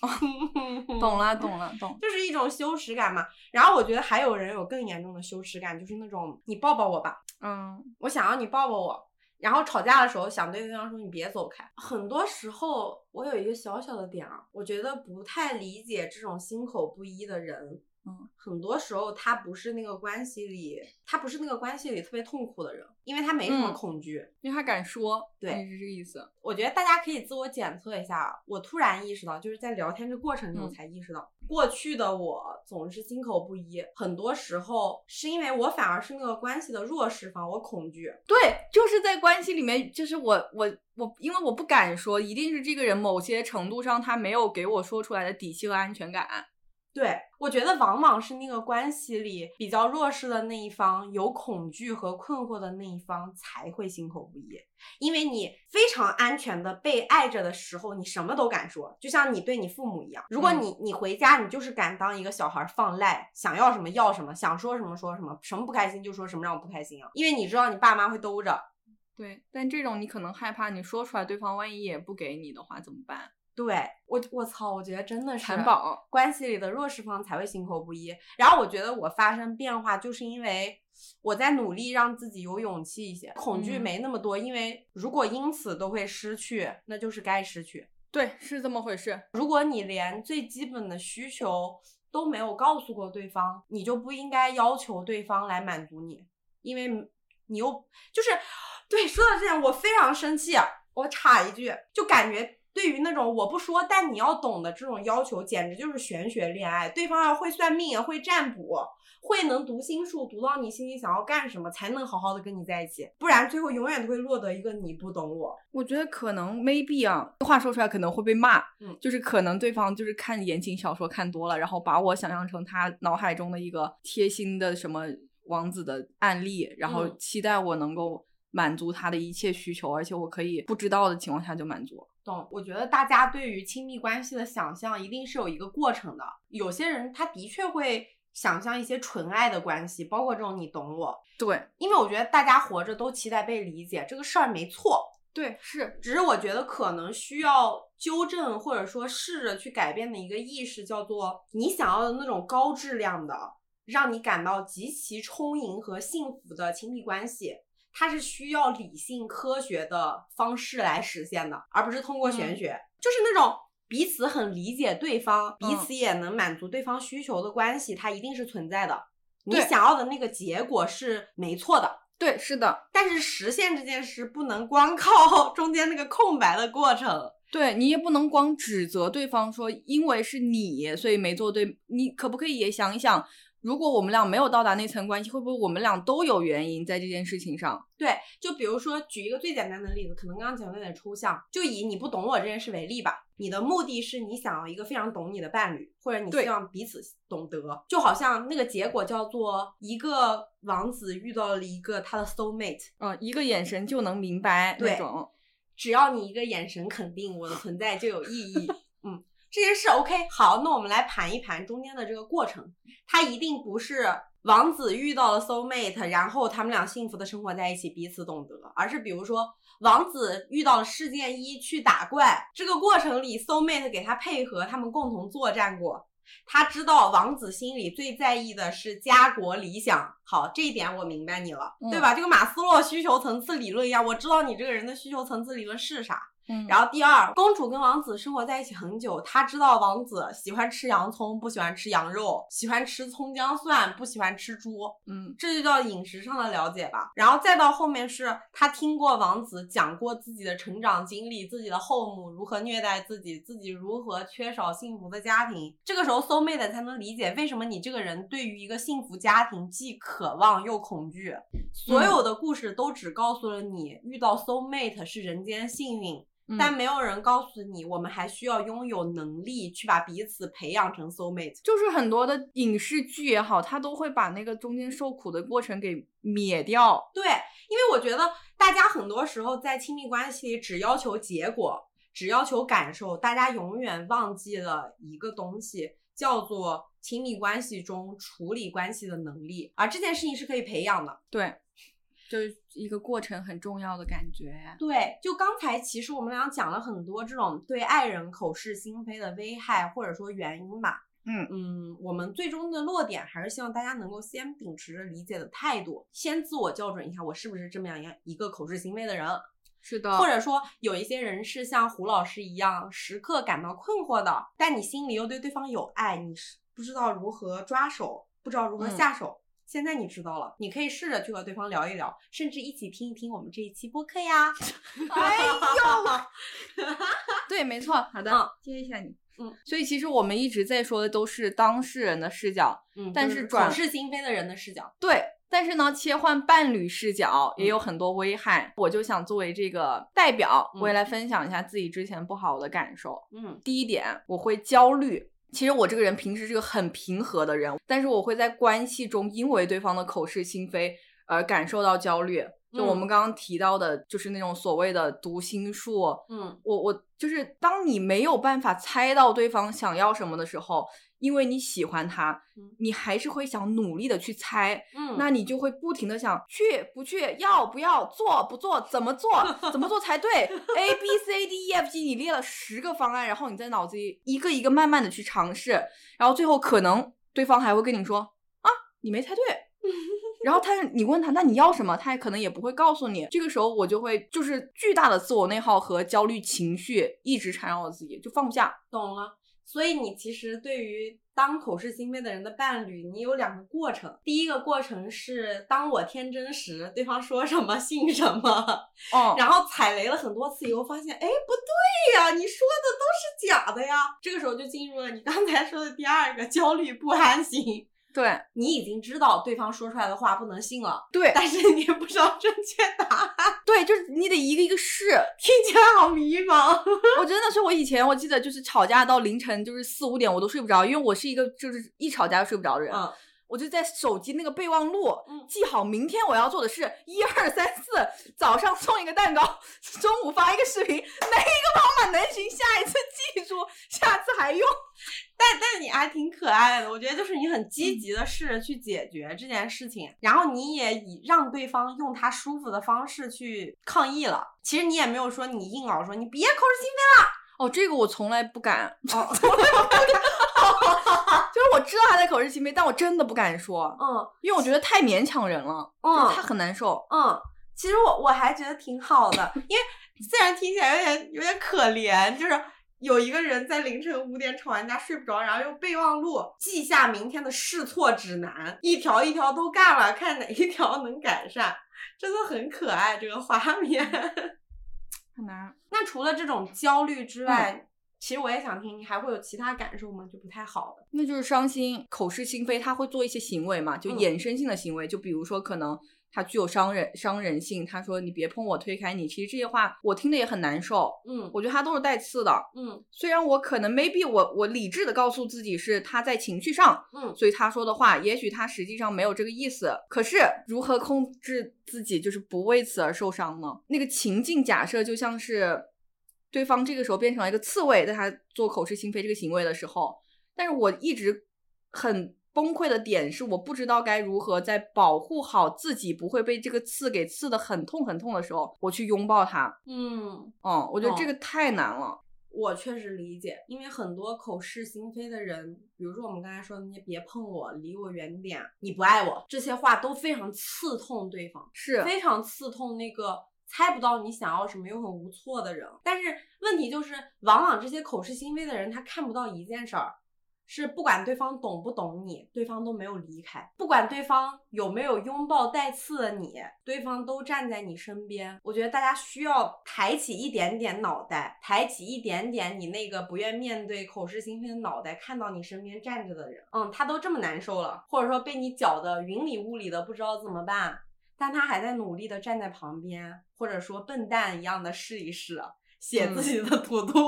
[LAUGHS] [LAUGHS] 懂了，懂了，懂，就是一种羞耻感嘛。然后我觉得还有人有更严重的羞耻感，就是那种你抱抱我吧，嗯，我想要你抱抱我。然后吵架的时候想对对方说你别走开。很多时候我有一个小小的点啊，我觉得不太理解这种心口不一的人。嗯，很多时候他不是那个关系里，他不是那个关系里特别痛苦的人，因为他没什么恐惧，因为他敢说。对，是这个意思。我觉得大家可以自我检测一下。我突然意识到，就是在聊天这过程中才意识到，过去的我总是心口不一，很多时候是因为我反而是那个关系的弱势方，我恐惧。对，就是在关系里面，就是我我我，因为我不敢说，一定是这个人某些程度上他没有给我说出来的底气和安全感。对，我觉得往往是那个关系里比较弱势的那一方，有恐惧和困惑的那一方才会心口不一。因为你非常安全的被爱着的时候，你什么都敢说，就像你对你父母一样。如果你你回家，你就是敢当一个小孩放赖，想要什么要什么，想说什么说什么，什么不开心就说什么让我不开心啊。因为你知道你爸妈会兜着。对，但这种你可能害怕，你说出来对方万一也不给你的话怎么办？对我，我操！我觉得真的是关系里的弱势方才会心口不一。然后我觉得我发生变化，就是因为我在努力让自己有勇气一些，恐惧没那么多。因为如果因此都会失去，那就是该失去。对，是这么回事。如果你连最基本的需求都没有告诉过对方，你就不应该要求对方来满足你，因为你又就是对。说到这点，我非常生气。我插一句，就感觉。对于那种我不说，但你要懂的这种要求，简直就是玄学恋爱。对方要会算命，会占卜，会能读心术，读到你心里想要干什么，才能好好的跟你在一起。不然最后永远都会落得一个你不懂我。我觉得可能 maybe 啊，话说出来可能会被骂。嗯，就是可能对方就是看言情小说看多了，然后把我想象成他脑海中的一个贴心的什么王子的案例，然后期待我能够满足他的一切需求，而且我可以不知道的情况下就满足。懂，我觉得大家对于亲密关系的想象一定是有一个过程的。有些人他的确会想象一些纯爱的关系，包括这种你懂我。对，因为我觉得大家活着都期待被理解，这个事儿没错。对，是，只是我觉得可能需要纠正或者说试着去改变的一个意识，叫做你想要的那种高质量的，让你感到极其充盈和幸福的亲密关系。它是需要理性科学的方式来实现的，而不是通过玄学。就是那种彼此很理解对方，彼此也能满足对方需求的关系，它一定是存在的。你想要的那个结果是没错的，对，是的。但是实现这件事不能光靠 [LAUGHS] 中间那个空白的过程。对你也不能光指责对方说因为是你所以没做对，你可不可以也想一想？如果我们俩没有到达那层关系，会不会我们俩都有原因在这件事情上？对，就比如说举一个最简单的例子，可能刚刚讲的有点抽象，就以你不懂我这件事为例吧。你的目的是你想要一个非常懂你的伴侣，或者你希望彼此懂得，就好像那个结果叫做一个王子遇到了一个他的 soul mate，嗯，一个眼神就能明白那种，只要你一个眼神肯定我的存在就有意义，嗯。这件事 OK 好，那我们来盘一盘中间的这个过程。他一定不是王子遇到了 soul mate，然后他们俩幸福的生活在一起，彼此懂得，而是比如说王子遇到了事件一去打怪，这个过程里 soul mate 给他配合，他们共同作战过。他知道王子心里最在意的是家国理想。好，这一点我明白你了，对吧？这个马斯洛需求层次理论一样，我知道你这个人的需求层次理论是啥。然后第二，公主跟王子生活在一起很久，她知道王子喜欢吃洋葱，不喜欢吃羊肉，喜欢吃葱姜蒜，不喜欢吃猪。嗯，这就叫饮食上的了解吧。然后再到后面是她听过王子讲过自己的成长经历，自己的后母如何虐待自己，自己如何缺少幸福的家庭。这个时候，soul mate 才能理解为什么你这个人对于一个幸福家庭既渴望又恐惧。所有的故事都只告诉了你，遇到 soul mate 是人间幸运。但没有人告诉你，我们还需要拥有能力去把彼此培养成 soul mate。就是很多的影视剧也好，他都会把那个中间受苦的过程给灭掉。对，因为我觉得大家很多时候在亲密关系里只要求结果，只要求感受，大家永远忘记了一个东西，叫做亲密关系中处理关系的能力。而这件事情是可以培养的。对。就是一个过程很重要的感觉。对，就刚才其实我们俩讲了很多这种对爱人口是心非的危害或者说原因吧。嗯嗯，我们最终的落点还是希望大家能够先秉持着理解的态度，先自我校准一下，我是不是这么样一个口是心非的人。是的。或者说有一些人是像胡老师一样，时刻感到困惑的，但你心里又对对方有爱，你是不知道如何抓手，不知道如何下手。现在你知道了，你可以试着去和对方聊一聊，甚至一起听一听我们这一期播客呀。[LAUGHS] 哎呦，对，没错，好的，接一下你。嗯，所以其实我们一直在说的都是当事人的视角，嗯，但是转是心非的人的视角。对，但是呢，切换伴侣视角也有很多危害。我就想作为这个代表，我也来分享一下自己之前不好的感受。嗯，第一点，我会焦虑。其实我这个人平时是个很平和的人，但是我会在关系中因为对方的口是心非而感受到焦虑。就我们刚刚提到的，就是那种所谓的读心术。嗯，我我就是当你没有办法猜到对方想要什么的时候。因为你喜欢他，你还是会想努力的去猜，嗯，那你就会不停的想去不去，要不要做不做，怎么做，[LAUGHS] 怎么做才对？A B C D E F G，你列了十个方案，然后你在脑子里一个一个慢慢的去尝试，然后最后可能对方还会跟你说啊，你没猜对，[LAUGHS] 然后他你问他那你要什么，他也可能也不会告诉你。这个时候我就会就是巨大的自我内耗和焦虑情绪一直缠绕我自己，就放不下。懂了。所以你其实对于当口是心非的人的伴侣，你有两个过程。第一个过程是当我天真时，对方说什么信什么，哦，然后踩雷了很多次以后，发现哎不对呀，你说的都是假的呀。这个时候就进入了你刚才说的第二个焦虑不安型。对你已经知道对方说出来的话不能信了，对，但是你不知道正确答案，[LAUGHS] 对，就是你得一个一个试，听起来好迷茫。[LAUGHS] 我真的是，我以前我记得就是吵架到凌晨就是四五点我都睡不着，因为我是一个就是一吵架就睡不着的人。嗯。我就在手机那个备忘录记好，明天我要做的是一二三四，早上送一个蛋糕，中午发一个视频，哪一个方法能行？下一次记住，下次还用。[LAUGHS] 但但你还挺可爱的，我觉得就是你很积极的试着去解决这件事情，然后你也以让对方用他舒服的方式去抗议了。其实你也没有说你硬熬说你别口是心非了。哦，这个我从来不敢。哦。[LAUGHS] [LAUGHS] 就是我知道他在口是心非，但我真的不敢说，嗯，因为我觉得太勉强人了，嗯，他很难受，嗯，其实我我还觉得挺好的，因为虽然听起来有点有点可怜，就是有一个人在凌晨五点吵完架睡不着，然后用备忘录记下明天的试错指南，一条一条都干了，看哪一条能改善，真的很可爱这个画面，[LAUGHS] 很难。[LAUGHS] 那除了这种焦虑之外。其实我也想听，你还会有其他感受吗？就不太好的，那就是伤心、口是心非，他会做一些行为嘛，就衍生性的行为，就比如说可能。他具有伤人伤人性，他说你别碰我，推开你。其实这些话我听的也很难受，嗯，我觉得他都是带刺的，嗯。虽然我可能 maybe 我我理智的告诉自己是他在情绪上，嗯，所以他说的话，也许他实际上没有这个意思。可是如何控制自己，就是不为此而受伤呢？那个情境假设就像是对方这个时候变成了一个刺猬，在他做口是心非这个行为的时候，但是我一直很。崩溃的点是我不知道该如何在保护好自己不会被这个刺给刺的很痛很痛的时候，我去拥抱他。嗯嗯，我觉得这个太难了。我确实理解，因为很多口是心非的人，比如说我们刚才说的那些“别碰我，离我远点”，你不爱我，这些话都非常刺痛对方，是非常刺痛那个猜不到你想要什么又很无措的人。但是问题就是，往往这些口是心非的人，他看不到一件事儿。是不管对方懂不懂你，对方都没有离开；不管对方有没有拥抱带刺的你，对方都站在你身边。我觉得大家需要抬起一点点脑袋，抬起一点点你那个不愿面对、口是心非的脑袋，看到你身边站着的人，嗯，他都这么难受了，或者说被你搅得云里雾里的，不知道怎么办，但他还在努力的站在旁边，或者说笨蛋一样的试一试，写自己的图图。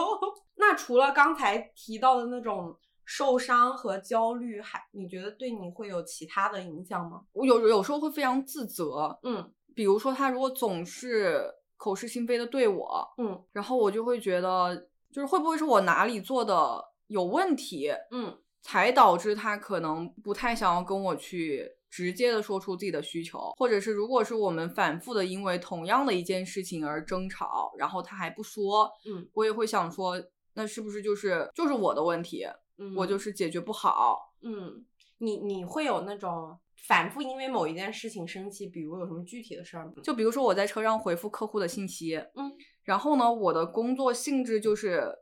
[LAUGHS] 那除了刚才提到的那种。受伤和焦虑，还你觉得对你会有其他的影响吗？我有有时候会非常自责，嗯，比如说他如果总是口是心非的对我，嗯，然后我就会觉得，就是会不会是我哪里做的有问题，嗯，才导致他可能不太想要跟我去直接的说出自己的需求，或者是如果是我们反复的因为同样的一件事情而争吵，然后他还不说，嗯，我也会想说，那是不是就是就是我的问题？嗯我就是解决不好，嗯，你你会有那种反复因为某一件事情生气，比如有什么具体的事儿吗？就比如说我在车上回复客户的信息，嗯，然后呢，我的工作性质就是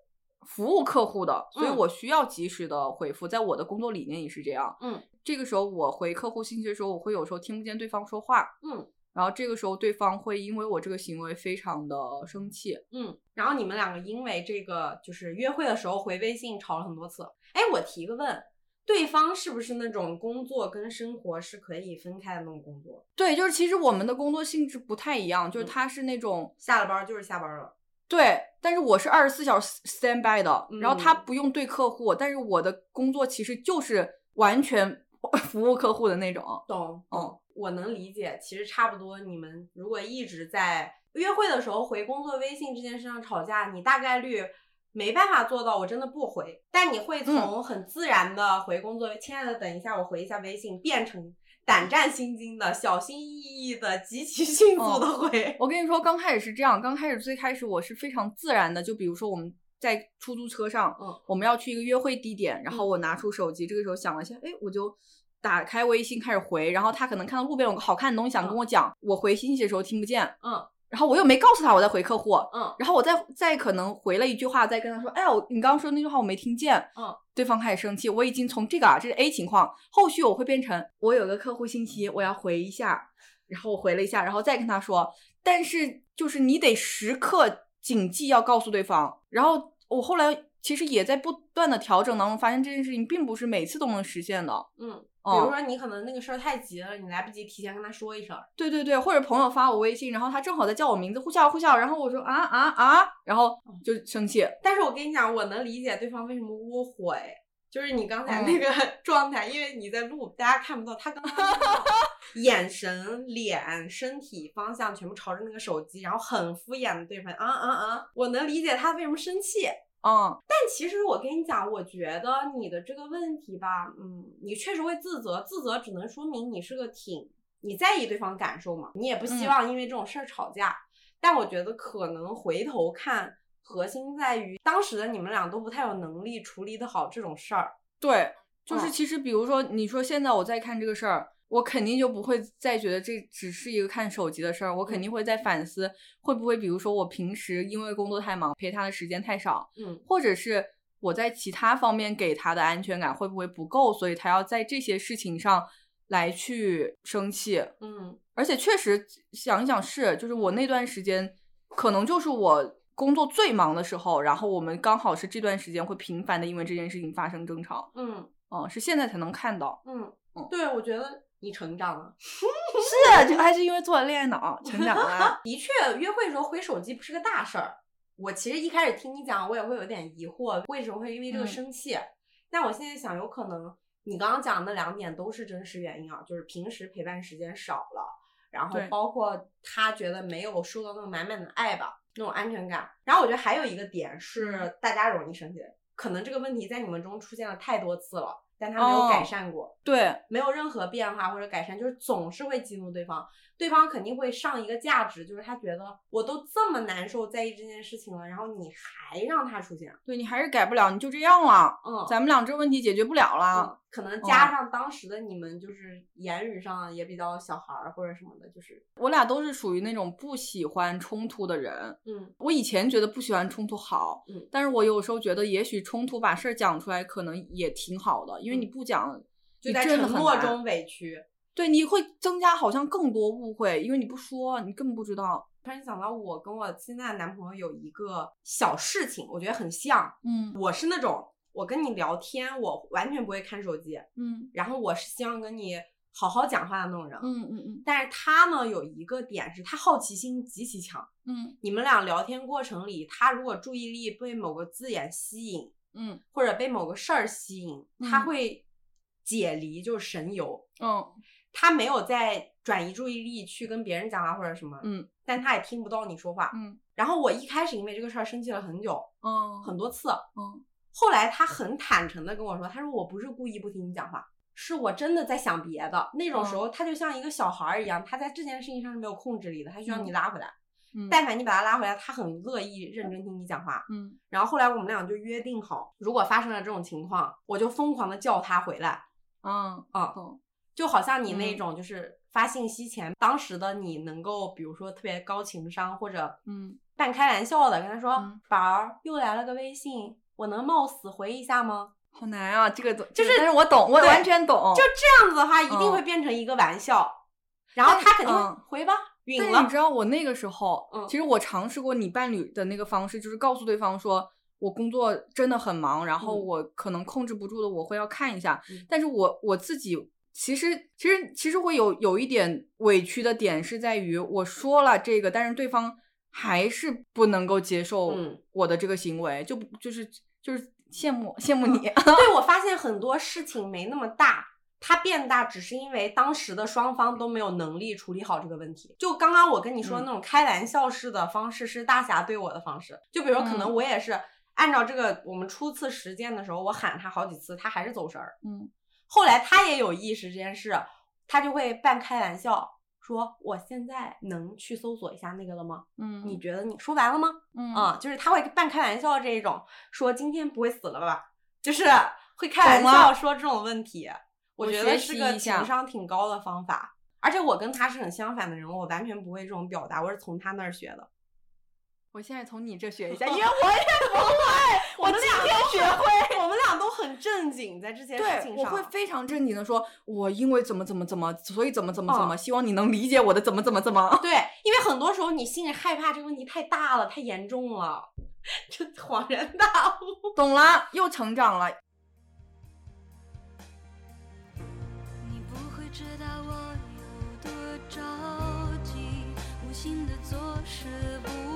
服务客户的，所以我需要及时的回复，在我的工作理念也是这样，嗯，这个时候我回客户信息的时候，我会有时候听不见对方说话，嗯。然后这个时候，对方会因为我这个行为非常的生气，嗯，然后你们两个因为这个就是约会的时候回微信吵了很多次。哎，我提个问，对方是不是那种工作跟生活是可以分开的那种工作？对，就是其实我们的工作性质不太一样，就是他是那种下了班就是下班了，对，但是我是二十四小时 stand by 的，然后他不用对客户，但是我的工作其实就是完全 [LAUGHS] 服务客户的那种，懂，嗯。我能理解，其实差不多。你们如果一直在约会的时候回工作微信这件事上吵架，你大概率没办法做到我真的不回，但你会从很自然的回工作，亲爱的，等一下我回一下微信，变成胆战心惊的、小心翼翼的、极其迅速的回。我跟你说，刚开始是这样，刚开始最开始我是非常自然的，就比如说我们在出租车上，嗯，我们要去一个约会地点，然后我拿出手机，这个时候想了一下，哎，我就。打开微信开始回，然后他可能看到路边有个好看的东西想跟我讲，我回信息的时候听不见，嗯，然后我又没告诉他我在回客户，嗯，然后我再再可能回了一句话，再跟他说，哎，我你刚刚说那句话我没听见，嗯，对方开始生气，我已经从这个啊，这是 A 情况，后续我会变成我有个客户信息我要回一下，然后我回了一下，然后再跟他说，但是就是你得时刻谨记要告诉对方，然后我后来其实也在不断的调整当中，发现这件事情并不是每次都能实现的，嗯。比如说你可能那个事儿太急了，你来不及提前跟他说一声。对对对，或者朋友发我微信，然后他正好在叫我名字，呼啸呼啸，然后我说啊啊啊，然后就生气。但是我跟你讲，我能理解对方为什么窝火，哎，就是你刚才那个 [LAUGHS] 状态，因为你在录，大家看不到他刚刚 [LAUGHS] 眼神、脸、身体方向全部朝着那个手机，然后很敷衍的对方，啊啊啊，我能理解他为什么生气。嗯，但其实我跟你讲，我觉得你的这个问题吧，嗯，你确实会自责，自责只能说明你是个挺你在意对方感受嘛，你也不希望因为这种事儿吵架。但我觉得可能回头看，核心在于当时的你们俩都不太有能力处理的好这种事儿。对，就是其实比如说，你说现在我在看这个事儿。我肯定就不会再觉得这只是一个看手机的事儿，我肯定会在反思会不会，比如说我平时因为工作太忙，陪他的时间太少，嗯，或者是我在其他方面给他的安全感会不会不够，所以他要在这些事情上来去生气，嗯，而且确实想一想是，就是我那段时间可能就是我工作最忙的时候，然后我们刚好是这段时间会频繁的因为这件事情发生争吵。嗯，哦，是现在才能看到。嗯。嗯，对，我觉得你成长了，[LAUGHS] 是，就还是因为做了恋爱脑成长了。[LAUGHS] 的确，约会时候回手机不是个大事儿。我其实一开始听你讲，我也会有点疑惑，为什么会因为这个生气？但我现在想，有可能你刚刚讲的那两点都是真实原因啊，就是平时陪伴时间少了，然后包括他觉得没有受到那种满满的爱吧，那种安全感。然后我觉得还有一个点是大家容易生气，可能这个问题在你们中出现了太多次了，但他没有改善过，对，没有任何变化或者改善，就是总是会激怒对方。对方肯定会上一个价值，就是他觉得我都这么难受在意这件事情了，然后你还让他出现，对你还是改不了，你就这样了，嗯，咱们俩这问题解决不了了。可能加上当时的你们就是言语上也比较小孩儿或者什么的，就是我俩都是属于那种不喜欢冲突的人，嗯，我以前觉得不喜欢冲突好，嗯，但是我有时候觉得也许冲突把事儿讲出来可能也挺好的，因为你不讲就在沉默中委屈。对，你会增加好像更多误会，因为你不说，你根本不知道。突然想到，我跟我现在的男朋友有一个小事情，我觉得很像。嗯，我是那种我跟你聊天，我完全不会看手机。嗯，然后我是希望跟你好好讲话的那种人。嗯嗯嗯。但是他呢，有一个点是他好奇心极其强。嗯，你们俩聊天过程里，他如果注意力被某个字眼吸引，嗯，或者被某个事儿吸引，他会解离，就是神游。嗯。他没有在转移注意力去跟别人讲话或者什么，嗯，但他也听不到你说话，嗯。然后我一开始因为这个事儿生气了很久，嗯，很多次，嗯。后来他很坦诚的跟我说，他说我不是故意不听你讲话，是我真的在想别的。那种时候他就像一个小孩儿一样，他在这件事情上是没有控制力的，他需要你拉回来。嗯。但凡你把他拉回来，他很乐意认真听你讲话。嗯。然后后来我们俩就约定好，如果发生了这种情况，我就疯狂的叫他回来。嗯嗯。就好像你那种就是发信息前，当时的你能够，比如说特别高情商或者嗯半开玩笑的跟他说，宝儿又来了个微信，我能冒死回一下吗？好难啊，这个就是，但是我懂，我完全懂。就这样子的话，一定会变成一个玩笑，然后他肯定回吧，允了。你知道我那个时候，其实我尝试过你伴侣的那个方式，就是告诉对方说我工作真的很忙，然后我可能控制不住的，我会要看一下，但是我我自己。其实，其实，其实会有有一点委屈的点是在于，我说了这个，但是对方还是不能够接受我的这个行为，就就是就是羡慕羡慕你。[LAUGHS] 对我 [LAUGHS] 发现很多事情没那么大，它变大只是因为当时的双方都没有能力处理好这个问题。就刚刚我跟你说那种开玩笑式的方式是大侠对我的方式，就比如可能我也是按照这个我们初次实践的时候，我喊他好几次，他还是走神儿。嗯。后来他也有意识这件事，他就会半开玩笑说：“我现在能去搜索一下那个了吗？”嗯，你觉得你说完了吗？嗯，啊，就是他会半开玩笑这一种说：“今天不会死了吧？”就是会开玩笑说这种问题。我觉得是个情商挺高的方法，而且我跟他是很相反的人，我完全不会这种表达，我是从他那儿学的。我现在从你这学一下，[LAUGHS] 因为我也不会。[LAUGHS] 我今天学会，[LAUGHS] 我们俩都很正经，在这些事情上，我会非常正经的说，我因为怎么怎么怎么，所以怎么怎么怎么，希望你能理解我的怎么怎么怎么。对，因为很多时候你心里害怕这个问题太大了，太严重了，这恍然大悟。懂了，又成长了。你不会知道我有多着急，无心的做事不。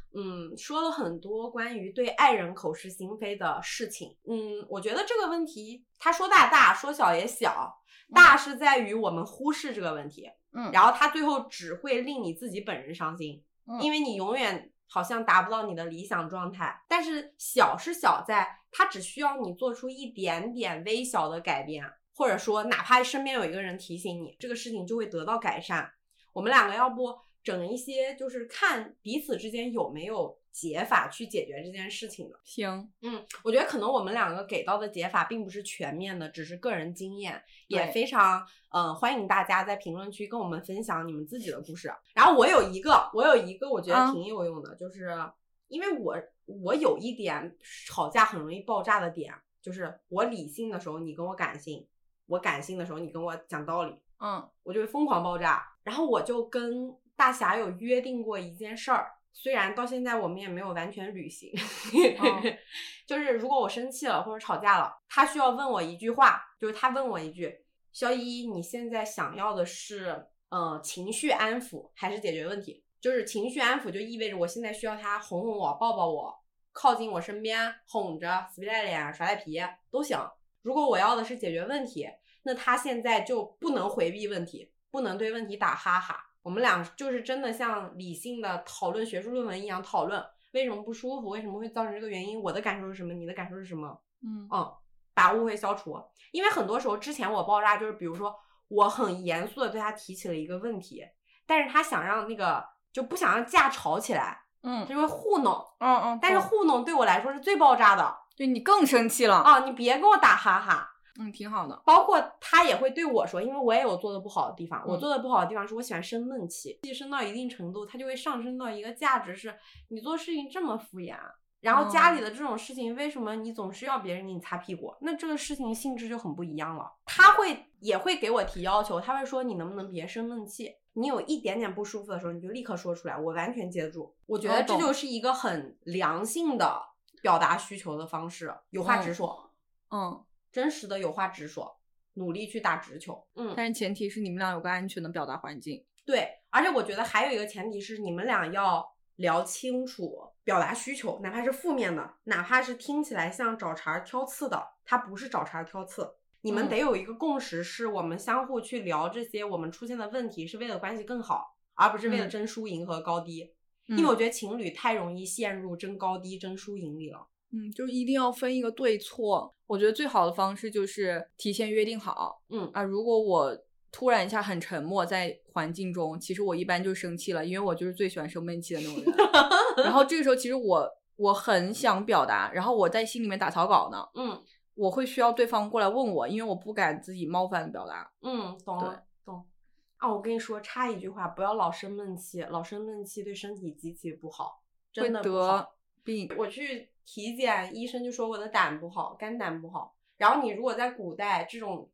嗯说了很多关于对爱人口是心非的事情，嗯，我觉得这个问题他说大大，说小也小，大是在于我们忽视这个问题，嗯，然后他最后只会令你自己本人伤心，因为你永远好像达不到你的理想状态。但是小是小在，它只需要你做出一点点微小的改变，或者说哪怕身边有一个人提醒你，这个事情就会得到改善。我们两个要不整一些，就是看彼此之间有没有。解法去解决这件事情的。行，嗯，我觉得可能我们两个给到的解法并不是全面的，只是个人经验，也非常嗯欢迎大家在评论区跟我们分享你们自己的故事。然后我有一个，我有一个我觉得挺有用的，就是因为我我有一点吵架很容易爆炸的点，就是我理性的时候你跟我感性，我感性的时候你跟我讲道理，嗯，我就会疯狂爆炸。然后我就跟大侠有约定过一件事儿。虽然到现在我们也没有完全履行，[LAUGHS] 就是如果我生气了或者吵架了，他需要问我一句话，就是他问我一句：“肖依依，你现在想要的是，呃，情绪安抚还是解决问题？”就是情绪安抚就意味着我现在需要他哄哄我、抱抱我、靠近我身边，哄着、死皮赖脸、耍赖皮都行。如果我要的是解决问题，那他现在就不能回避问题，不能对问题打哈哈。我们俩就是真的像理性的讨论学术论文一样讨论为什么不舒服，为什么会造成这个原因，我的感受是什么，你的感受是什么？嗯嗯，把误会消除。因为很多时候之前我爆炸就是，比如说我很严肃的对他提起了一个问题，但是他想让那个就不想让架吵起来，嗯，他就会糊弄，嗯嗯，但是糊弄对我来说是最爆炸的，对你更生气了啊！你别跟我打哈哈。嗯，挺好的。包括他也会对我说，因为我也有做的不好的地方。我做的不好的地方是我喜欢生闷气，气生到一定程度，它就会上升到一个价值是：你做事情这么敷衍，然后家里的这种事情，为什么你总是要别人给你擦屁股？那这个事情性质就很不一样了。他会也会给我提要求，他会说你能不能别生闷气？你有一点点不舒服的时候，你就立刻说出来，我完全接得住。我觉得这就是一个很良性的表达需求的方式，有话直说。嗯，真实的有话直说。努力去打直球，嗯，但是前提是你们俩有个安全的表达环境。对，而且我觉得还有一个前提是你们俩要聊清楚表达需求，哪怕是负面的，哪怕是听起来像找茬挑刺的，它不是找茬挑刺。你们得有一个共识，是我们相互去聊这些我们出现的问题，是为了关系更好，而不是为了争输赢和高低。因为我觉得情侣太容易陷入争高低、争输赢里了。嗯，就一定要分一个对错。我觉得最好的方式就是提前约定好。嗯啊，如果我突然一下很沉默在环境中，其实我一般就生气了，因为我就是最喜欢生闷气的那种人。[LAUGHS] 然后这个时候，其实我我很想表达，然后我在心里面打草稿呢。嗯，我会需要对方过来问我，因为我不敢自己冒犯表达。嗯，懂了，懂。啊，我跟你说，插一句话，不要老生闷气，老生闷气对身体极其不好，真的不好。病，我去体检，医生就说我的胆不好，肝胆不好。然后你如果在古代这种，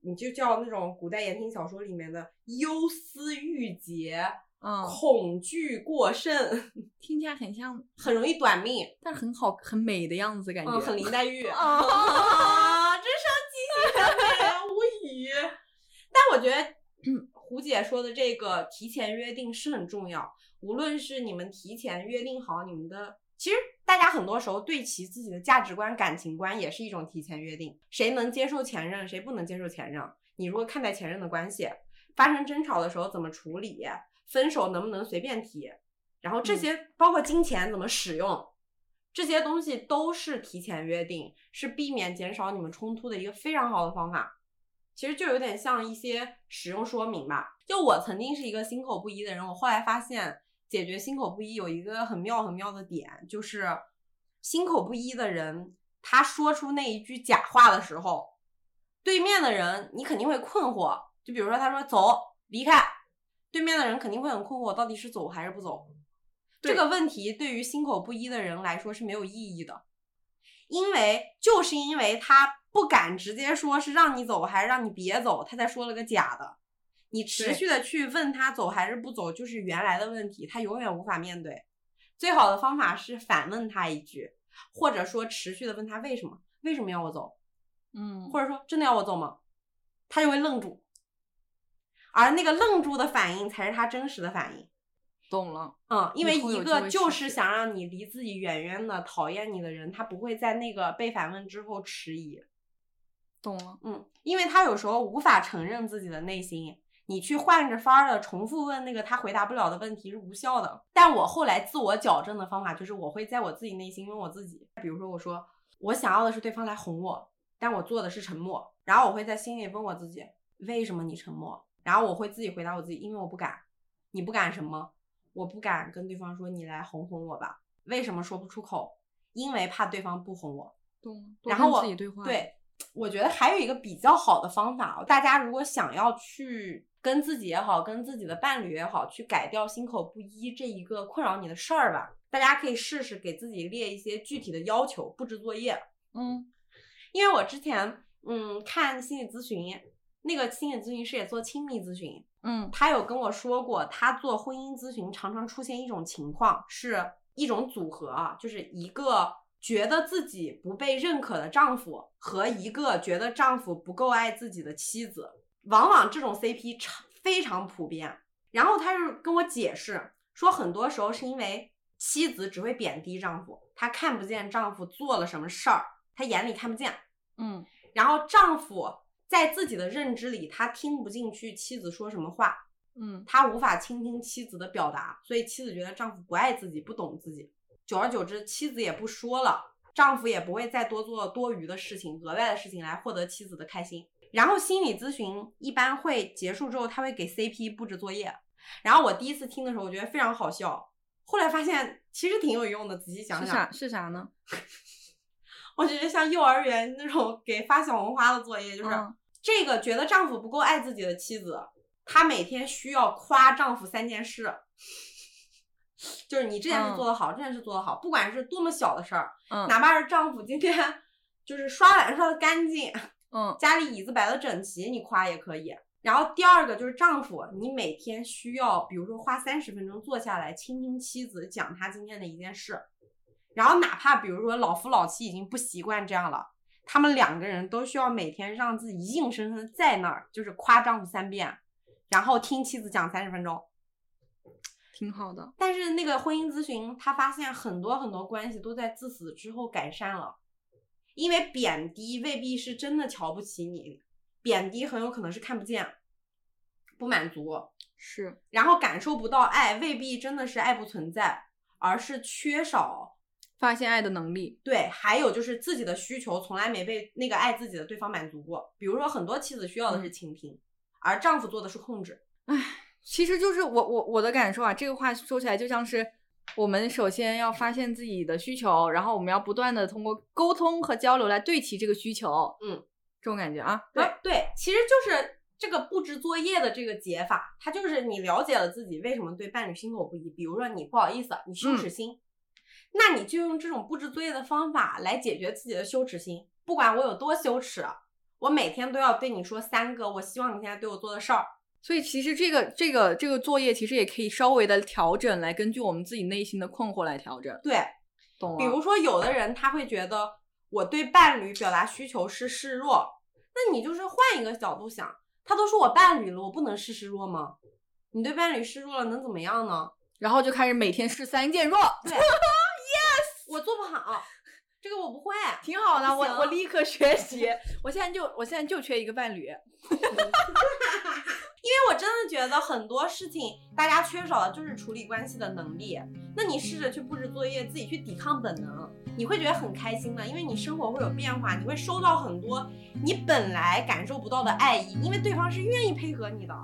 你就叫那种古代言情小说里面的忧思郁结，嗯，恐惧过甚，[LAUGHS] 听起来很像，很容易短命，但很好，很美的样子，感觉很林黛玉啊，真伤心，无语。[LAUGHS] 但我觉得 [CLEARS THROAT] 胡姐说的这个提前约定是很重要，无论是你们提前约定好你们的。其实大家很多时候对其自己的价值观、感情观也是一种提前约定。谁能接受前任，谁不能接受前任？你如何看待前任的关系？发生争吵的时候怎么处理？分手能不能随便提？然后这些包括金钱怎么使用，这些东西都是提前约定，是避免减少你们冲突的一个非常好的方法。其实就有点像一些使用说明吧。就我曾经是一个心口不一的人，我后来发现。解决心口不一有一个很妙很妙的点，就是心口不一的人，他说出那一句假话的时候，对面的人你肯定会困惑。就比如说他说走离开，对面的人肯定会很困惑，到底是走还是不走？这个问题对于心口不一的人来说是没有意义的，因为就是因为他不敢直接说是让你走还是让你别走，他才说了个假的。你持续的去问他走还是不走，就是原来的问题，他永远无法面对。最好的方法是反问他一句，或者说持续的问他为什么，为什么要我走？嗯，或者说真的要我走吗？他就会愣住，而那个愣住的反应才是他真实的反应。懂了，嗯，因为一个就是想让你离自己远远的讨厌你的人，他不会在那个被反问之后迟疑。懂了，嗯，因为他有时候无法承认自己的内心。你去换着法儿的重复问那个他回答不了的问题是无效的。但我后来自我矫正的方法就是，我会在我自己内心问我自己，比如说我说我想要的是对方来哄我，但我做的是沉默，然后我会在心里问我自己，为什么你沉默？然后我会自己回答我自己，因为我不敢。你不敢什么？我不敢跟对方说你来哄哄我吧。为什么说不出口？因为怕对方不哄我。懂然后我对，我觉得还有一个比较好的方法，大家如果想要去跟自己也好，跟自己的伴侣也好，去改掉心口不一这一个困扰你的事儿吧，大家可以试试给自己列一些具体的要求，布置作业。嗯，因为我之前嗯看心理咨询，那个心理咨询师也做亲密咨询，嗯，他有跟我说过，他做婚姻咨询常常出现一种情况，是一种组合啊，就是一个。觉得自己不被认可的丈夫和一个觉得丈夫不够爱自己的妻子，往往这种 CP 常非常普遍。然后他就跟我解释说，很多时候是因为妻子只会贬低丈夫，她看不见丈夫做了什么事儿，她眼里看不见。嗯，然后丈夫在自己的认知里，他听不进去妻子说什么话。嗯，他无法倾听妻子的表达，所以妻子觉得丈夫不爱自己，不懂自己。久而久之，妻子也不说了，丈夫也不会再多做多余的事情、额外的事情来获得妻子的开心。然后心理咨询一般会结束之后，他会给 CP 布置作业。然后我第一次听的时候，我觉得非常好笑，后来发现其实挺有用的。仔细想想，是啥？是啥呢？[LAUGHS] 我觉得像幼儿园那种给发小红花的作业，就是这个觉得丈夫不够爱自己的妻子，她每天需要夸丈夫三件事。[LAUGHS] 就是你这件事做得好，这件事做得好，不管是多么小的事儿，哪怕是丈夫今天就是刷碗刷的干净，嗯，家里椅子摆的整齐，你夸也可以。然后第二个就是丈夫，你每天需要，比如说花三十分钟坐下来倾听妻子讲她今天的一件事，然后哪怕比如说老夫老妻已经不习惯这样了，他们两个人都需要每天让自己硬生生在那儿，就是夸丈夫三遍，然后听妻子讲三十分钟。挺好的，但是那个婚姻咨询，他发现很多很多关系都在自此之后改善了，因为贬低未必是真的瞧不起你，贬低很有可能是看不见，不满足是，然后感受不到爱，未必真的是爱不存在，而是缺少发现爱的能力。对，还有就是自己的需求从来没被那个爱自己的对方满足过，比如说很多妻子需要的是倾听，而丈夫做的是控制，唉。其实就是我我我的感受啊，这个话说起来就像是我们首先要发现自己的需求，然后我们要不断的通过沟通和交流来对齐这个需求，嗯，这种感觉啊，对对，其实就是这个布置作业的这个解法，它就是你了解了自己为什么对伴侣心口不一，比如说你不好意思，你羞耻心，那你就用这种布置作业的方法来解决自己的羞耻心，不管我有多羞耻，我每天都要对你说三个我希望你现在对我做的事儿。所以其实这个这个这个作业其实也可以稍微的调整，来根据我们自己内心的困惑来调整。对，懂了。比如说，有的人他会觉得我对伴侣表达需求是示弱，那你就是换一个角度想，他都是我伴侣了，我不能示示弱吗？你对伴侣示弱了能怎么样呢？然后就开始每天示三件弱。对，[LAUGHS] Yes，我做不好，这个我不会，[LAUGHS] 挺好的，我我立刻学习。我现在就我现在就缺一个伴侣。[LAUGHS] 为我真的觉得很多事情大家缺少的就是处理关系的能力。那你试着去布置作业，自己去抵抗本能，你会觉得很开心的，因为你生活会有变化，你会收到很多你本来感受不到的爱意，因为对方是愿意配合你的。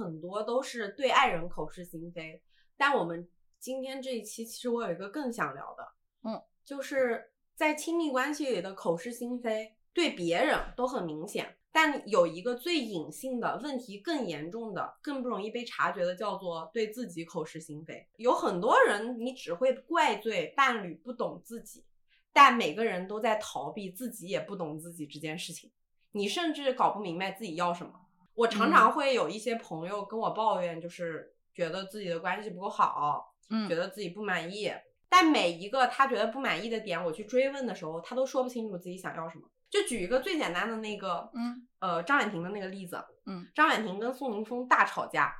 很多，都是对爱人口是心非。但我们今天这一期，其实我有一个更想聊的，嗯，就是在亲密关系里的口是心非，对别人都很明显，但有一个最隐性的问题，更严重的、更不容易被察觉的，叫做对自己口是心非。有很多人，你只会怪罪伴侣不懂自己，但每个人都在逃避自己也不懂自己这件事情。你甚至搞不明白自己要什么。我常常会有一些朋友跟我抱怨，就是觉得自己的关系不够好，嗯觉得自己不满意。但每一个他觉得不满意的点，我去追问的时候，他都说不清楚自己想要什么。就举一个最简单的那个，嗯呃，张婉婷的那个例子，嗯，张婉婷跟宋宁峰大吵架，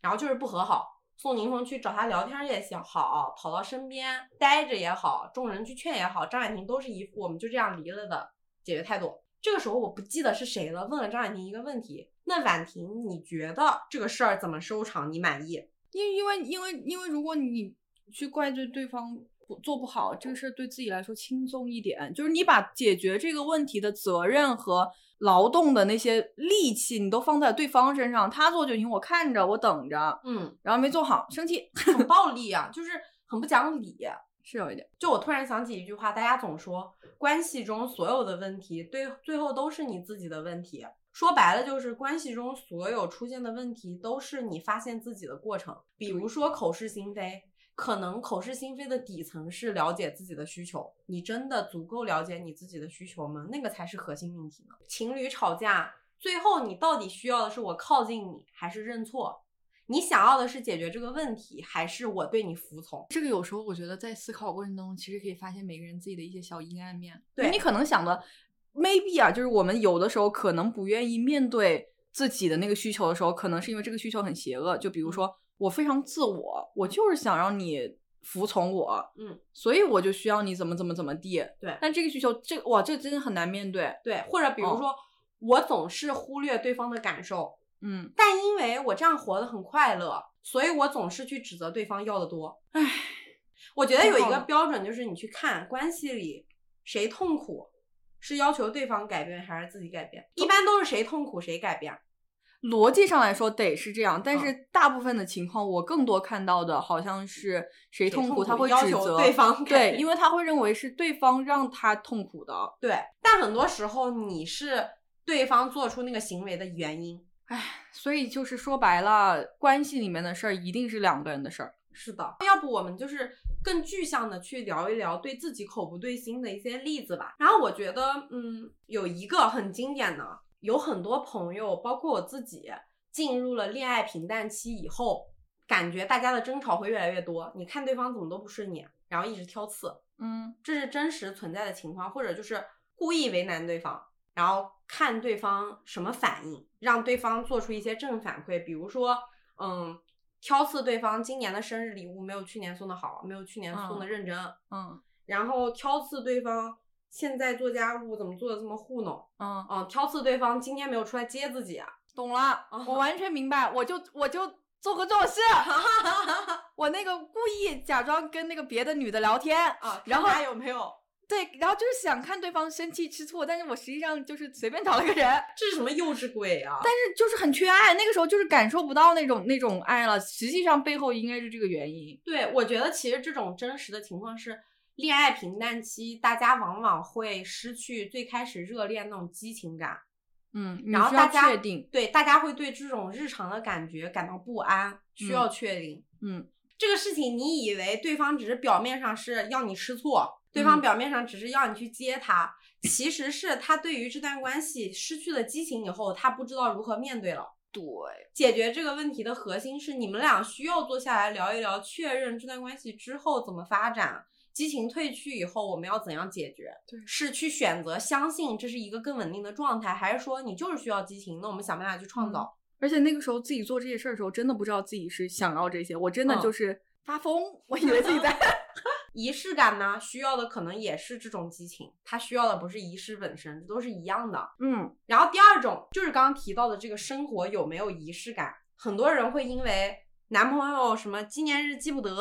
然后就是不和好。宋宁峰去找他聊天也行好，跑到身边待着也好，众人去劝也好，张婉婷都是一副我们就这样离了的解决态度。这个时候我不记得是谁了，问了张婉婷一个问题：那婉婷，你觉得这个事儿怎么收场？你满意？因因为因为因为如果你去怪罪对方不做不好，这个事儿对自己来说轻松一点，就是你把解决这个问题的责任和劳动的那些力气，你都放在对方身上，他做就行，我看着，我等着，嗯，然后没做好，生气，很暴力啊，就是很不讲理。是有一点，就我突然想起一句话，大家总说关系中所有的问题，对最后都是你自己的问题。说白了就是关系中所有出现的问题都是你发现自己的过程。比如说口是心非，可能口是心非的底层是了解自己的需求。你真的足够了解你自己的需求吗？那个才是核心命题呢。情侣吵架，最后你到底需要的是我靠近你，还是认错？你想要的是解决这个问题，还是我对你服从？这个有时候我觉得在思考过程当中，其实可以发现每个人自己的一些小阴暗面。对你可能想的 maybe 啊，就是我们有的时候可能不愿意面对自己的那个需求的时候，可能是因为这个需求很邪恶。就比如说，我非常自我，我就是想让你服从我，嗯，所以我就需要你怎么怎么怎么地。对但这个需求，这个哇，这个真的很难面对。对，或者比如哦说，我总是忽略对方的感受，嗯，但因为我这样活得很快乐，所以我总是去指责对方要的多。唉，我觉得有一个标准就是你去看关系里谁痛苦，是要求对方改变还是自己改变？一般都是谁痛苦谁改变。逻辑上来说得是这样，但嗯是大部分的情况，我更多看到的好像是谁痛苦，他会要求指责对方改对，因为他会认为是对方让他痛苦的。对，但很多时候你是对方做出那个行为的原因。唉，所以就是说白了，关系里面的事儿一定是两个人的事儿。是的，要不我们就是更具象的去聊一聊对自己口不对心的一些例子吧。然后我觉得，嗯，有一个很经典的，有很多朋友，包括我自己，进入了恋爱平淡期以后，感觉大家的争吵会越来越多。你看对方怎么都不顺眼，然后一直挑刺，嗯这是真实存在的情况，或者就是故意为难对方，然后看对方什么反应，让对方做出一些正反馈，比如说，嗯，挑刺对方今年的生日礼物没有去年送的好，没有去年送的认真，嗯。然后挑刺对方现在做家务怎么做的这么糊弄，嗯，嗯，挑刺对方今天没有出来接自己啊，懂了，哦我完全明白，我就我就做过这种事，[LAUGHS] 我那个故意假装跟那个别的女的聊天啊，然后还有没有？对，然后就是想看对方生气吃醋，但是我实际上就是随便找了个人，[LAUGHS] 这是什么幼稚鬼啊？但是就是很缺爱，那个时候就是感受不到那种那种爱了，实际上背后应该是这个原因。对，我觉得其实这种真实的情况是，恋爱平淡期，大家往往会失去最开始热恋那种激情感，嗯，然后大家确定，对大家会对这种日常的感觉感到不安，需要确定。嗯这个事情，你以为对方只是表面上是要你吃醋，对方嗯表面上只是要你去接他，其实是他对于这段关系失去了激情以后，他不知道如何面对了。对，解决这个问题的核心是你们俩需要坐下来聊一聊，确认这段关系之后怎么发展，激情褪去以后我们要怎样解决？对是去选择相信这是一个更稳定的状态，还是说你就是需要激情？那我们想办法去创造。而且那个时候自己做这些事儿的时候，真的不知道自己是想要这些，我真的嗯就是发疯，我以为自己在仪式感呢，需要的可能也是这种激情，它需要的不是仪式本身，这都是一样的。嗯然后第二种就是刚刚提到的这个生活有没有仪式感，很多人会因为男朋友什么纪念日记不得，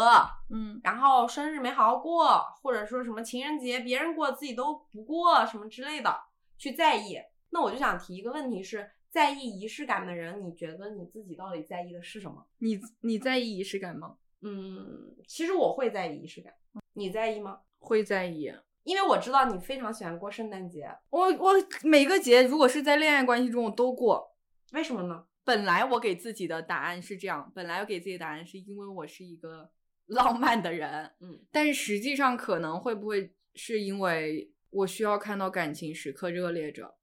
嗯然后生日没好好过，或者说什么情人节别人过自己都不过什么之类的，去在意。那我就想提一个问题是，在意仪式感的人，你觉得你自己到底在意的是什么？你你在意仪式感吗？嗯，其实我会在意仪式感，你在意吗？会在意。因为我知道你非常喜欢过圣诞节，我我每个节如果是在恋爱关系中我都过。为什么呢？本来我给自己的答案是这样，本来我给自己的答案是因为我是一个 [LAUGHS] 浪漫的人，嗯，但是实际上可能会不会是因为我需要看到感情时刻热烈着，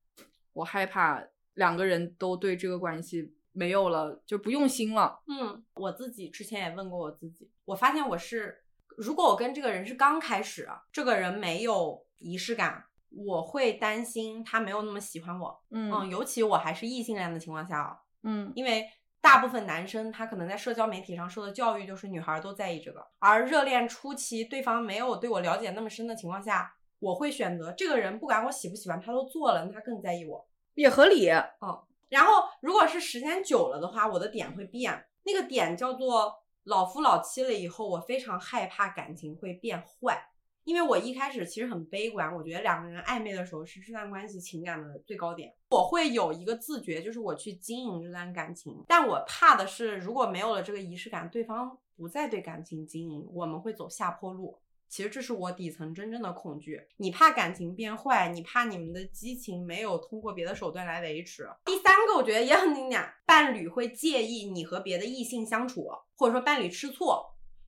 我害怕两个人都对这个关系没有了，就不用心了。嗯，我自己之前也问过我自己，我发现我是，如果我跟这个人是刚开始，这个人没有仪式感，我会担心他没有那么喜欢我。嗯，尤其我还是异性恋的情况下啊，嗯，因为大部分男生他可能在社交媒体上受的教育就是女孩都在意这个，而热恋初期对方没有对我了解那么深的情况下，我会选择这个人，不管我喜不喜欢，他都做了，那他更在意我。也合理，嗯，然后如果是时间久了的话，我的点会变，那个点叫做老夫老妻了以后，我非常害怕感情会变坏，因为我一开始其实很悲观，我觉得两个人暧昧的时候是这段关系情感的最高点，我会有一个自觉，就是我去经营这段感情，但我怕的是如果没有了这个仪式感，对方不再对感情经营，我们会走下坡路。其实这是我底层真正的恐惧。你怕感情变坏，你怕你们的激情没有通过别的手段来维持。第三个，我觉得也很经典，伴侣会介意你和别的异性相处，或者说伴侣吃醋，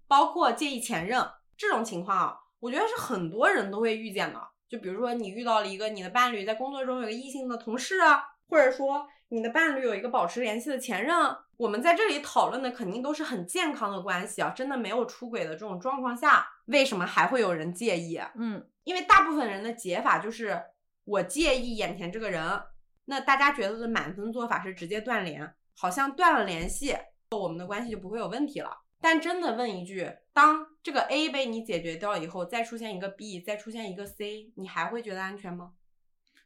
包括介意前任这种情况啊，我觉得是很多人都会遇见的。就比如说你遇到了一个你的伴侣在工作中有个异性的同事啊，或者说你的伴侣有一个保持联系的前任。我们在这里讨论的肯定都是很健康的关系啊，真的没有出轨的这种状况下，为什么还会有人介意？嗯，因为大部分人的解法就是我介意眼前这个人，那大家觉得的满分做法是直接断联，好像断了联系，我们的关系就不会有问题了。但真的问一句，当这个 A 被你解决掉以后，再出现一个 B，再出现一个 C，你还会觉得安全吗？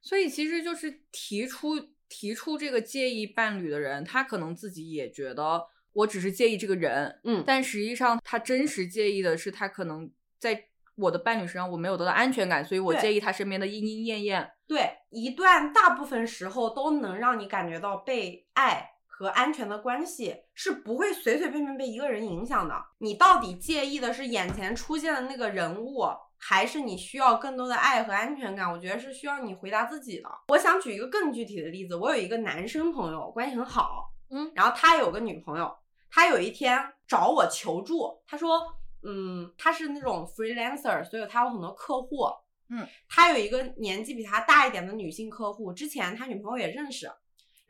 所以其实就是提出。提出这个介意伴侣的人，他可能自己也觉得我只是介意这个人，嗯，但实际上他真实介意的是他可能在我的伴侣身上我没有得到安全感，所以我介意他身边的莺莺燕燕。对，一段大部分时候都能让你感觉到被爱和安全的关系是不会随随便便被一个人影响的。你到底介意的是眼前出现的那个人物？还是你需要更多的爱和安全感，我觉得是需要你回答自己的。我想举一个更具体的例子，我有一个男生朋友，关系很好，嗯，然后他有个女朋友，他有一天找我求助，他说，嗯，他是那种 freelancer，所以他有很多客户，嗯，他有一个年纪比他大一点的女性客户，之前他女朋友也认识，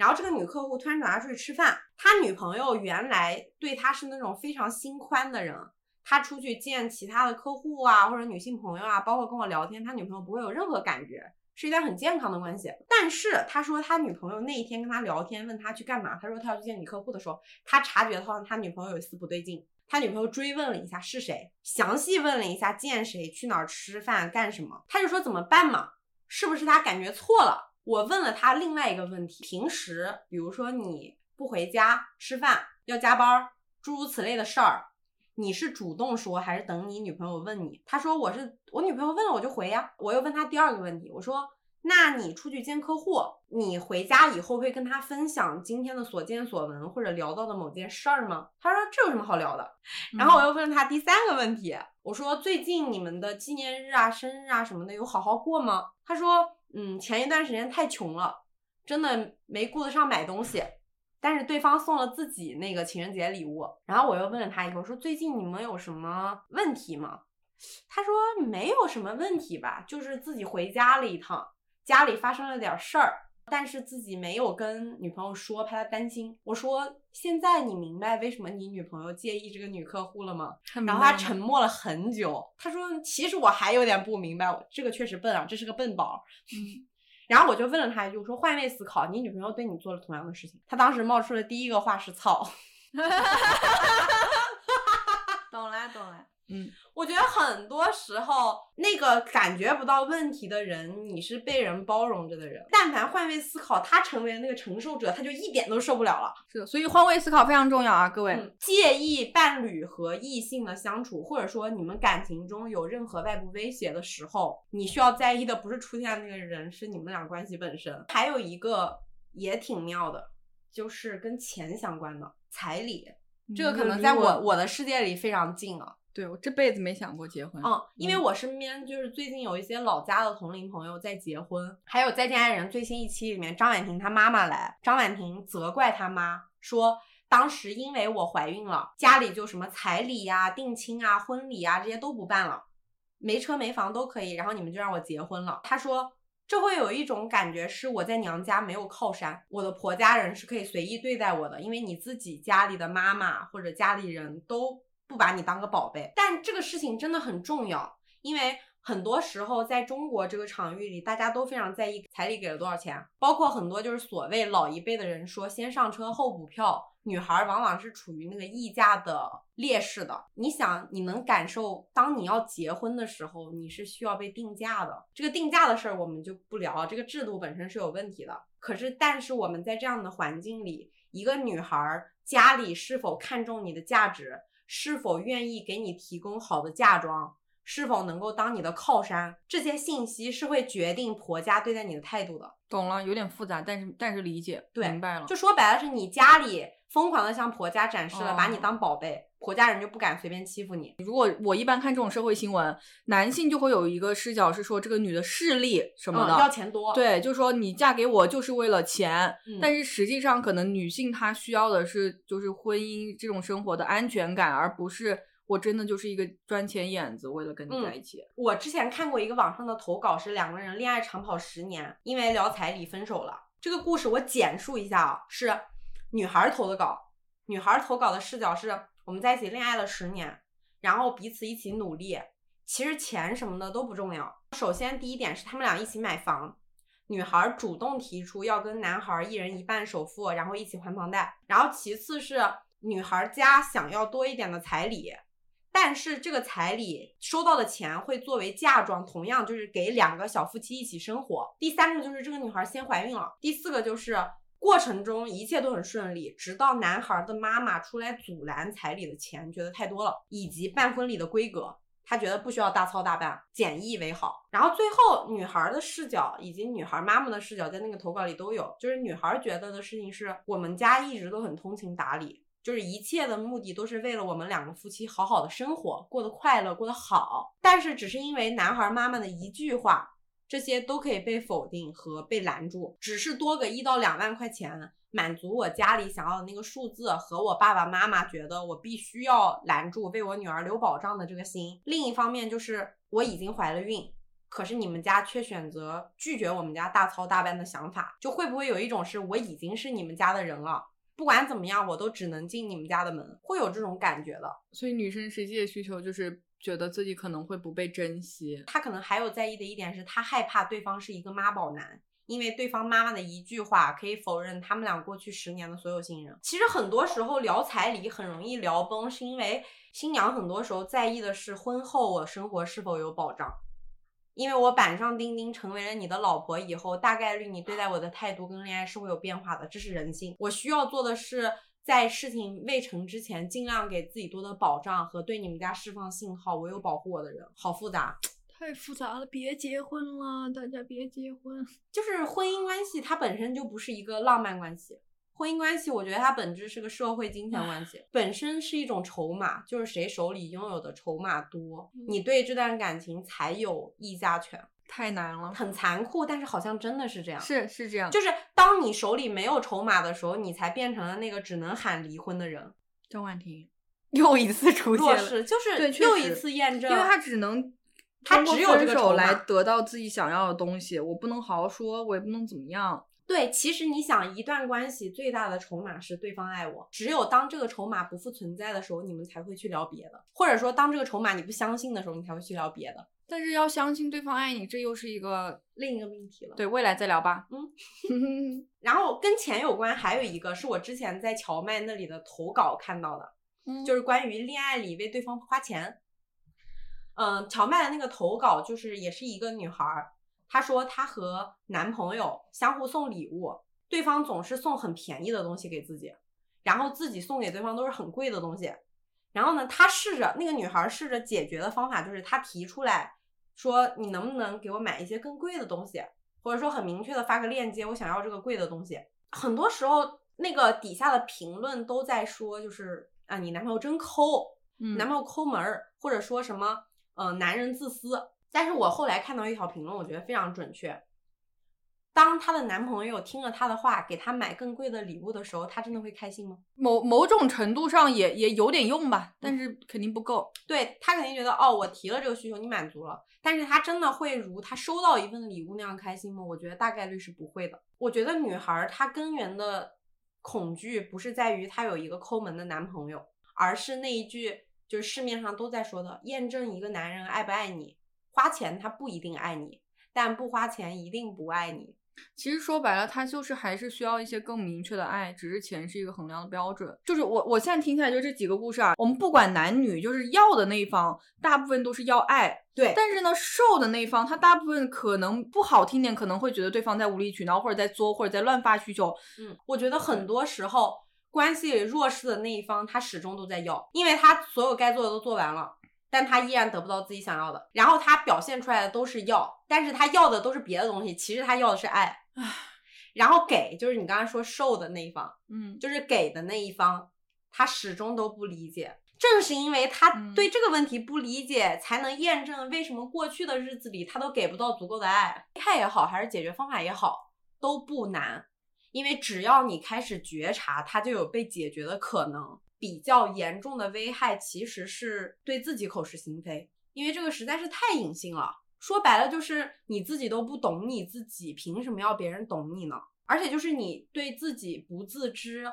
然后这个女客户突然找他出去吃饭，他女朋友原来对他是那种非常心宽的人。他出去见其他的客户啊，或者女性朋友啊，包括跟我聊天，他女朋友不会有任何感觉，是一段很健康的关系。但是他说他女朋友那一天跟他聊天，问他去干嘛，他说他要去见女客户的时候，他察觉到他女朋友有一丝不对劲。他女朋友追问了一下是谁，详细问了一下见谁、去哪儿吃饭、干什么，他就说怎么办嘛？是不是他感觉错了？我问了他另外一个问题，平时比如说你不回家吃饭要加班，诸如此类的事儿。你是主动说还是等你女朋友问你？他说我是我女朋友问了我就回呀。我又问他第二个问题，我说那你出去见客户，你回家以后会跟他分享今天的所见所闻或者聊到的某件事儿吗？他说这有什么好聊的。然后我又问了他第三个问题，我说最近你们的纪念日啊、生日啊什么的有好好过吗？他说嗯，前一段时间太穷了，真的没顾得上买东西。但是对方送了自己那个情人节礼物，然后我又问了他一个，我说最近你们有什么问题吗？他说没有什么问题吧，就是自己回家了一趟，家里发生了点事儿，但是自己没有跟女朋友说，怕她担心。我说现在你明白为什么你女朋友介意这个女客户了吗？然后他沉默了很久，他说其实我还有点不明白，我这个确实笨啊，这是个笨宝。嗯。[LAUGHS] 然后我就问了他一句，我说换位思考，你女朋友对你做了同样的事情，他当时冒出的第一个话是操。[LAUGHS] 懂了，懂了。[LAUGHS] 嗯，我觉得很多时候那个感觉不到问题的人，你是被人包容着的人。但凡换位思考，他成为那个承受者，他就一点都受不了了。是的，所以换位思考非常重要啊，各位。介意伴侣和异性的相处，或者说你们感情中有任何外部威胁的时候，你需要在意的不是出现的那个人，是你们俩关系本身。还有一个也挺妙的，就是跟钱相关的彩礼，这个可能在我我的世界里非常近啊。对我这辈子没想过结婚，嗯，因为我身边就是最近有一些老家的同龄朋友在结婚，还有《再见爱人》最新一期里面张婉婷她妈妈来，张婉婷责怪她妈说，当时因为我怀孕了，家里就什么彩礼呀、定亲啊、婚礼啊这些都不办了，没车没房都可以，然后你们就让我结婚了。她说这会有一种感觉是我在娘家没有靠山，我的婆家人是可以随意对待我的，因为你自己家里的妈妈或者家里人都不把你当个宝贝。但这个事情真的很重要，因为。很多时候，在中国这个场域里，大家都非常在意彩礼给了多少钱，包括很多就是所谓老一辈的人说先上车后补票，女孩往往是处于那个溢价的劣势的。你想，你能感受，当你要结婚的时候，你是需要被定价的。这个定价的事儿我们就不聊，这个制度本身是有问题的。可是，但是我们在这样的环境里，一个女孩家里是否看重你的价值，是否愿意给你提供好的嫁妆？是否能够当你的靠山？这些信息是会决定婆家对待你的态度的。懂了，有点复杂，但是但是理解，对，明白了。就说白了，是你家里疯狂的向婆家展示了，把你当宝贝，婆家人就不敢随便欺负你。如果我一般看这种社会新闻，男性就会有一个视角是说这个女的势力什么的，要钱多。对，就说你嫁给我就是为了钱，但是实际上可能女性她需要的是就是婚姻这种生活的安全感，而不是。我真的就是一个赚钱眼子，为了跟你在一起。我之前看过一个网上的投稿，是两个人恋爱长跑十年，因为聊彩礼分手了。这个故事我简述一下啊，是女孩投的稿，女孩投稿的视角是我们在一起恋爱了十年，然后彼此一起努力，其实钱什么的都不重要。首先第一点是他们俩一起买房，女孩主动提出要跟男孩一人一半首付，然后一起还房贷。然后其次是女孩家想要多一点的彩礼。但是这个彩礼收到的钱会作为嫁妆，同样就是给两个小夫妻一起生活。第三个就是这个女孩先怀孕了。第四个就是过程中一切都很顺利，直到男孩的妈妈出来阻拦彩礼的钱，觉得太多了，以及办婚礼的规格，他觉得不需要大操大办，简易为好。然后最后女孩的视角以及女孩妈妈的视角在那个投稿里都有，就是女孩觉得的事情是我们家一直都很通情达理。就是一切的目的都是为了我们两个夫妻好好的生活，过得快乐，过得好。但是只是因为男孩妈妈的一句话，这些都可以被否定和被拦住。只是多个一到两万块钱，满足我家里想要的那个数字，和我爸爸妈妈觉得我必须要拦住，为我女儿留保障的这个心。另一方面就是我已经怀了孕，可是你们家却选择拒绝我们家大操大办的想法，就会不会有一种是我已经是你们家的人了？不管怎么样，我都只能进你们家的门，会有这种感觉的。所以女生实际的需求就是觉得自己可能会不被珍惜。他可能还有在意的一点是，他害怕对方是一个妈宝男，因为对方妈妈的一句话可以否认他们俩过去十年的所有信任。其实很多时候聊彩礼很容易聊崩，是因为新娘很多时候在意的是婚后我生活是否有保障。因为我板上钉钉成为了你的老婆以后，大概率你对待我的态度跟恋爱是会有变化的，这是人性。我需要做的是，在事情未成之前，尽量给自己多的保障和对你们家释放信号，我有保护我的人。好复杂，[TSK] 太复杂了，别结婚了，大家别结婚。就是婚姻关系，它本身就不是一个浪漫关系。婚姻关系，我觉得它本质是个社会金钱关系，本身是一种筹码，就是谁手里拥有的筹码多，你对这段感情才有议价权。太难了，很残酷，但是好像真的是这样。是是这样，就是当你手里没有筹码的时候，你才变成了那个只能喊离婚的人。张婉婷又一次出现了，就是又一次验证，因为他只能他只有这个手来得到自己想要的东西，我不能好好说，我也不能怎么样。对，其实你想，一段关系最大的筹码是对方爱我。只有当这个筹码不复存在的时候，你们才会去聊别的，或者说当这个筹码你不相信的时候，你才会去聊别的。但是要相信对方爱你，这又是一个另一个命题了。对，未来再聊吧。嗯，[LAUGHS] 然后跟钱有关，还有一个是我之前在荞麦那里的投稿看到的，就是关于恋爱里为对方花钱。嗯，荞麦的那个投稿就是也是一个女孩儿。她说，她和男朋友相互送礼物，对方总是送很便宜的东西给自己，然后自己送给对方都是很贵的东西。然后呢，她试着那个女孩试着解决的方法就是，她提出来说：“你能不能给我买一些更贵的东西？或者说很明确的发个链接，我想要这个贵的东西。”很多时候，那个底下的评论都在说，就是啊，你男朋友真抠，男朋友抠门儿，或者说什么，呃，男人自私。但是我后来看到一条评论，我觉得非常准确。当她的男朋友听了她的话，给她买更贵的礼物的时候，她真的会开心吗？某某种程度上也也有点用吧，但是肯定不够。对她肯定觉得哦，我提了这个需求，你满足了。但是她真的会如她收到一份礼物那样开心吗？我觉得大概率是不会的。我觉得女孩她根源的恐惧不是在于她有一个抠门的男朋友，而是那一句就是市面上都在说的，验证一个男人爱不爱你，花钱他不一定爱你，但不花钱一定不爱你。其实说白了，他就是还是需要一些更明确的爱，只是钱是一个衡量的标准。就是我我现在听起来就这几个故事啊，我们不管男女，就是要的那一方，大部分都是要爱，对。但是呢，受的那一方，他大部分可能不好听点，可能会觉得对方在无理取闹，或者在作，或者在乱发需求。嗯，我觉得很多时候关系弱势的那一方，他始终都在要，因为他所有该做的都做完了。但他依然得不到自己想要的，然后他表现出来的都是要，但是他要的都是别的东西，其实他要的是爱。[SIGHS] 然后给就是你刚才说受的那一方，嗯，就是给的那一方，他始终都不理解。正是因为他对这个问题不理解，才能验证为什么过去的日子里他都给不到足够的爱。爱也好，还是解决方法也好，都不难，因为只要你开始觉察，它就有被解决的可能。比较严重的危害其实是对自己口是心非，因为这个实在是太隐性了。说白了就是你自己都不懂你自己，凭什么要别人懂你呢？而且就是你对自己不自知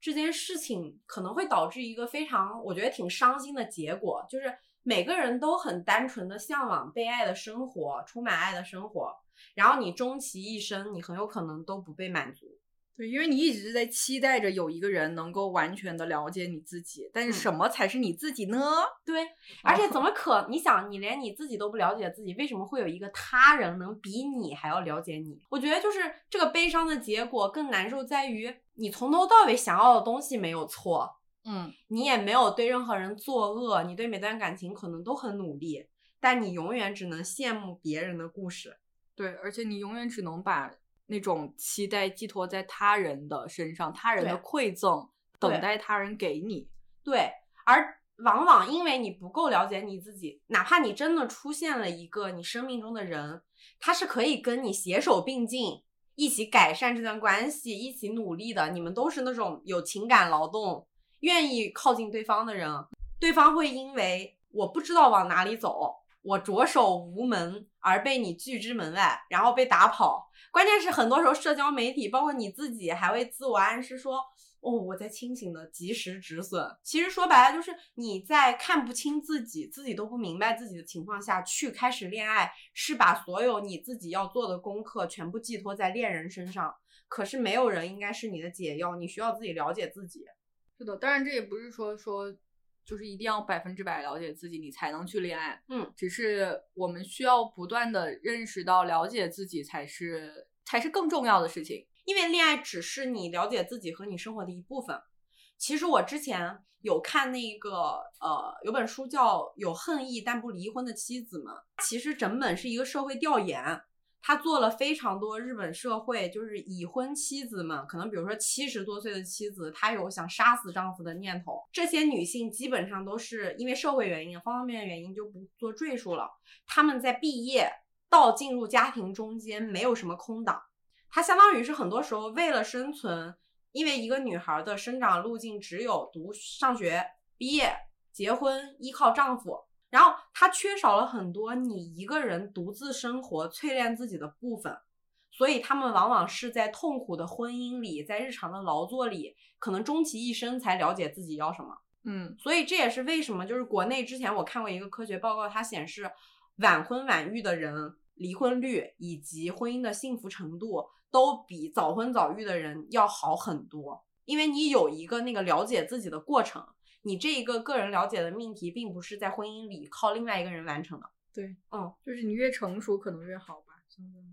这件事情，可能会导致一个非常我觉得挺伤心的结果，就是每个人都很单纯的向往被爱的生活，充满爱的生活，然后你终其一生，你很有可能都不被满足。对，因为你一直在期待着有一个人能够完全的了解你自己，但是什么才是你自己呢？对，而且怎么可？你想，你连你自己都不了解自己，为什么会有一个他人能比你还要了解你？我觉得就是这个悲伤的结果更难受在于，你从头到尾想要的东西没有错，嗯，你也没有对任何人作恶，你对每段感情可能都很努力，但你永远只能羡慕别人的故事。对，而且你永远只能把。那种期待寄托在他人的身上，他人的馈赠，等待他人给你。对，而往往因为你不够了解你自己，哪怕你真的出现了一个你生命中的人，他是可以跟你携手并进，一起改善这段关系，一起努力的。你们都是那种有情感劳动、愿意靠近对方的人，对方会因为我不知道往哪里走。我着手无门而被你拒之门外，然后被打跑。关键是很多时候社交媒体，包括你自己，还会自我暗示说：“哦，我在清醒的及时止损。”其实说白了，就是你在看不清自己、自己都不明白自己的情况下去开始恋爱，是把所有你自己要做的功课全部寄托在恋人身上。可是没有人应该是你的解药，你需要自己了解自己。是的，当然这也不是说说。就是一定要百分之百了解自己，你才能去恋爱。嗯，只是我们需要不断的认识到，了解自己才是才是更重要的事情。因为恋爱只是你了解自己和你生活的一部分。其实我之前有看那个呃，有本书叫《有恨意但不离婚的妻子们》，其实整本是一个社会调研。他做了非常多日本社会，就是已婚妻子们，可能比如说七十多岁的妻子，她有想杀死丈夫的念头。这些女性基本上都是因为社会原因，方方面面原因就不做赘述了。她们在毕业到进入家庭中间没有什么空档，她相当于是很多时候为了生存，因为一个女孩的生长路径只有读上学、毕业、结婚，依靠丈夫。然后他缺少了很多你一个人独自生活、淬炼自己的部分，所以他们往往是在痛苦的婚姻里，在日常的劳作里，可能终其一生才了解自己要什么。嗯，所以这也是为什么，就是国内之前我看过一个科学报告，它显示晚婚晚育的人离婚率以及婚姻的幸福程度都比早婚早育的人要好很多，因为你有一个那个了解自己的过程。你这一个个人了解的命题，并不是在婚姻里靠另外一个人完成的。对，嗯，就是你越成熟，可能越好吧。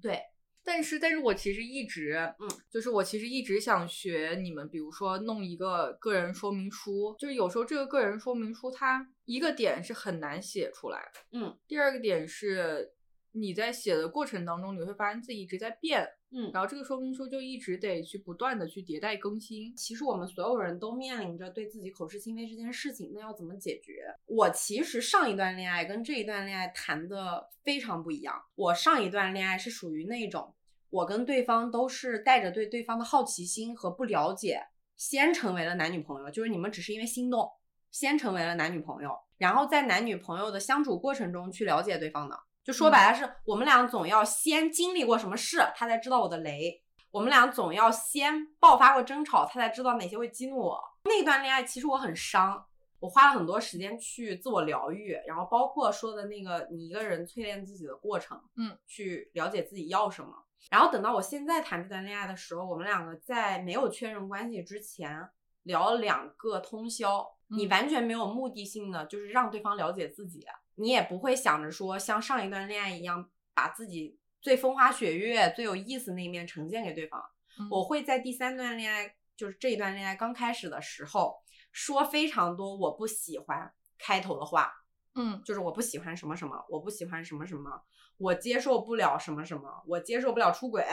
对，但是，但是我其实一直，嗯，就是我其实一直想学你们，比如说弄一个个人说明书，就是有时候这个个人说明书，它一个点是很难写出来，嗯，第二个点是你在写的过程当中，你会发现自己一直在变。嗯，然后这个说明书就一直得去不断的去迭代更新。其实我们所有人都面临着对自己口是心非这件事情，那要怎么解决？我其实上一段恋爱跟这一段恋爱谈的非常不一样。我上一段恋爱是属于那种我跟对方都是带着对对方的好奇心和不了解，先成为了男女朋友，就是你们只是因为心动，先成为了男女朋友，然后在男女朋友的相处过程中去了解对方的。就说白了，是我们俩总要先经历过什么事，他才知道我的雷；我们俩总要先爆发过争吵，他才知道哪些会激怒我。那段恋爱其实我很伤，我花了很多时间去自我疗愈，然后包括说的那个你一个人淬炼自己的过程，嗯，去了解自己要什么。然后等到我现在谈这段恋爱的时候，我们两个在没有确认关系之前聊了两个通宵，你完全没有目的性的，就是让对方了解自己。你也不会想着说像上一段恋爱一样，把自己最风花雪月、最有意思那一面呈现给对方。我会在第三段恋爱，就是这一段恋爱刚开始的时候，说非常多我不喜欢开头的话，嗯，就是我不喜欢什么什么，我不喜欢什么什么，我接受不了什么什么，我接受不了出轨，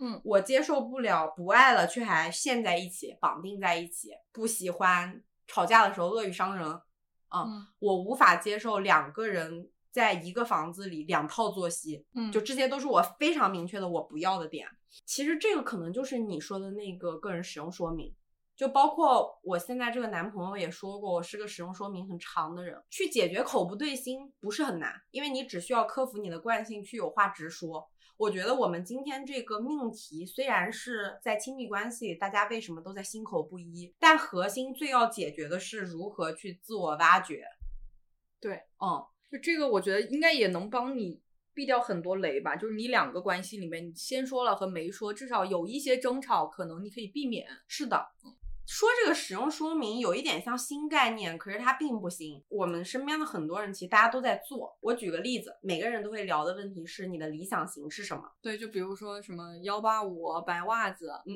嗯，我接受不了不爱了却还陷在一起、绑定在一起，不喜欢吵架的时候恶语伤人。嗯，我无法接受两个人在一个房子里两套作息，嗯，就这些都是我非常明确的我不要的点。其实这个可能就是你说的那个个人使用说明，就包括我现在这个男朋友也说过，我是个使用说明很长的人。去解决口不对心不是很难，因为你只需要克服你的惯性去有话直说。我觉得我们今天这个命题虽然是在亲密关系，大家为什么都在心口不一，但核心最要解决的是如何去自我挖掘。对，嗯，就这个，我觉得应该也能帮你避掉很多雷吧。就是你两个关系里面，你先说了和没说，至少有一些争吵，可能你可以避免。是的。说这个使用说明有一点像新概念，可是它并不新。我们身边的很多人其实大家都在做。我举个例子，每个人都会聊的问题是你的理想型是什么？对，就比如说什么幺八五白袜子，嗯，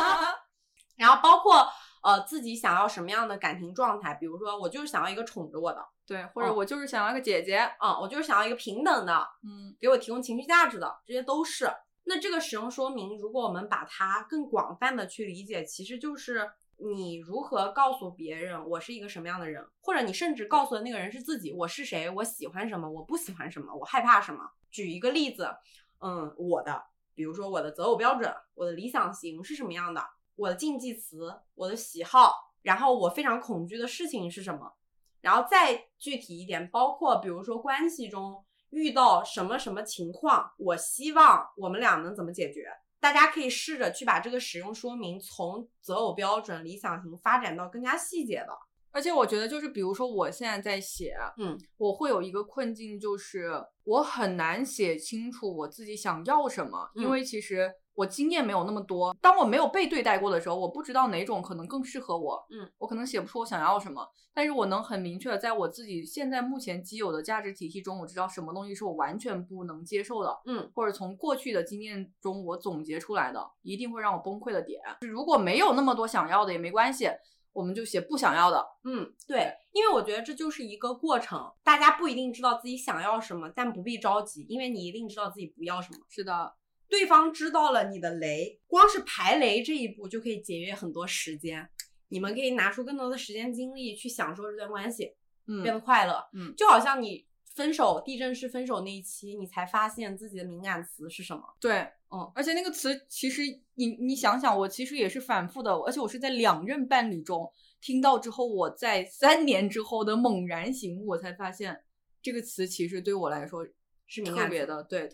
[LAUGHS] 然后包括呃自己想要什么样的感情状态，比如说我就是想要一个宠着我的，对，或者我就是想要一个姐姐，嗯，我就是想要一个平等的，嗯，给我提供情绪价值的，这些都是。那这个使用说明，如果我们把它更广泛的去理解，其实就是你如何告诉别人我是一个什么样的人，或者你甚至告诉的那个人是自己，我是谁，我喜欢什么，我不喜欢什么，我害怕什么。举一个例子，嗯，我的，比如说我的择偶标准，我的理想型是什么样的，我的禁忌词，我的喜好，然后我非常恐惧的事情是什么，然后再具体一点，包括比如说关系中。遇到什么什么情况，我希望我们俩能怎么解决？大家可以试着去把这个使用说明从择偶标准、理想型发展到更加细节的。而且我觉得，就是比如说我现在在写，嗯，我会有一个困境，就是我很难写清楚我自己想要什么，因为其实。我经验没有那么多，当我没有被对待过的时候，我不知道哪种可能更适合我。嗯，我可能写不出我想要什么，但是我能很明确的在我自己现在目前既有的价值体系中，我知道什么东西是我完全不能接受的。嗯，或者从过去的经验中我总结出来的，一定会让我崩溃的点。如果没有那么多想要的也没关系，我们就写不想要的。嗯，对，因为我觉得这就是一个过程，大家不一定知道自己想要什么，但不必着急，因为你一定知道自己不要什么。是的。对方知道了你的雷，光是排雷这一步就可以节约很多时间。你们可以拿出更多的时间精力去享受这段关系，嗯，变得快乐，嗯，就好像你分手地震式分手那一期，你才发现自己的敏感词是什么。对，嗯，而且那个词其实你你想想，我其实也是反复的，而且我是在两任伴侣中听到之后，我在三年之后的猛然醒悟，我才发现这个词其实对我来说是特别的，对。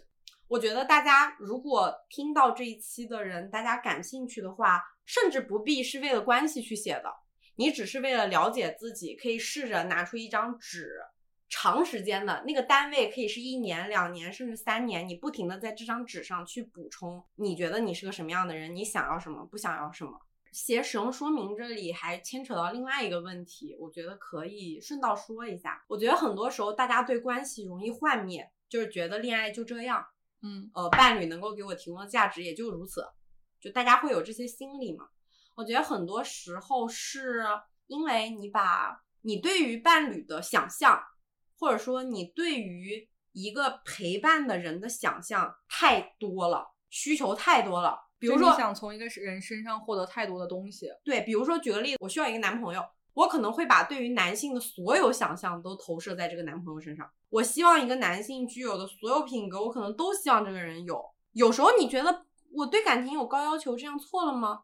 我觉得大家如果听到这一期的人，大家感兴趣的话，甚至不必是为了关系去写的，你只是为了了解自己，可以试着拿出一张纸，长时间的那个单位可以是一年、两年，甚至三年，你不停的在这张纸上去补充，你觉得你是个什么样的人，你想要什么，不想要什么。写使用说明这里还牵扯到另外一个问题，我觉得可以顺道说一下。我觉得很多时候大家对关系容易幻灭，就是觉得恋爱就这样。嗯，呃，伴侣能够给我提供的价值也就如此，就大家会有这些心理嘛？我觉得很多时候是因为你把你对于伴侣的想象，或者说你对于一个陪伴的人的想象太多了，需求太多了。比如说，想从一个人身上获得太多的东西。对，比如说举个例子，我需要一个男朋友。我可能会把对于男性的所有想象都投射在这个男朋友身上。我希望一个男性具有的所有品格，我可能都希望这个人有。有时候你觉得我对感情有高要求，这样错了吗？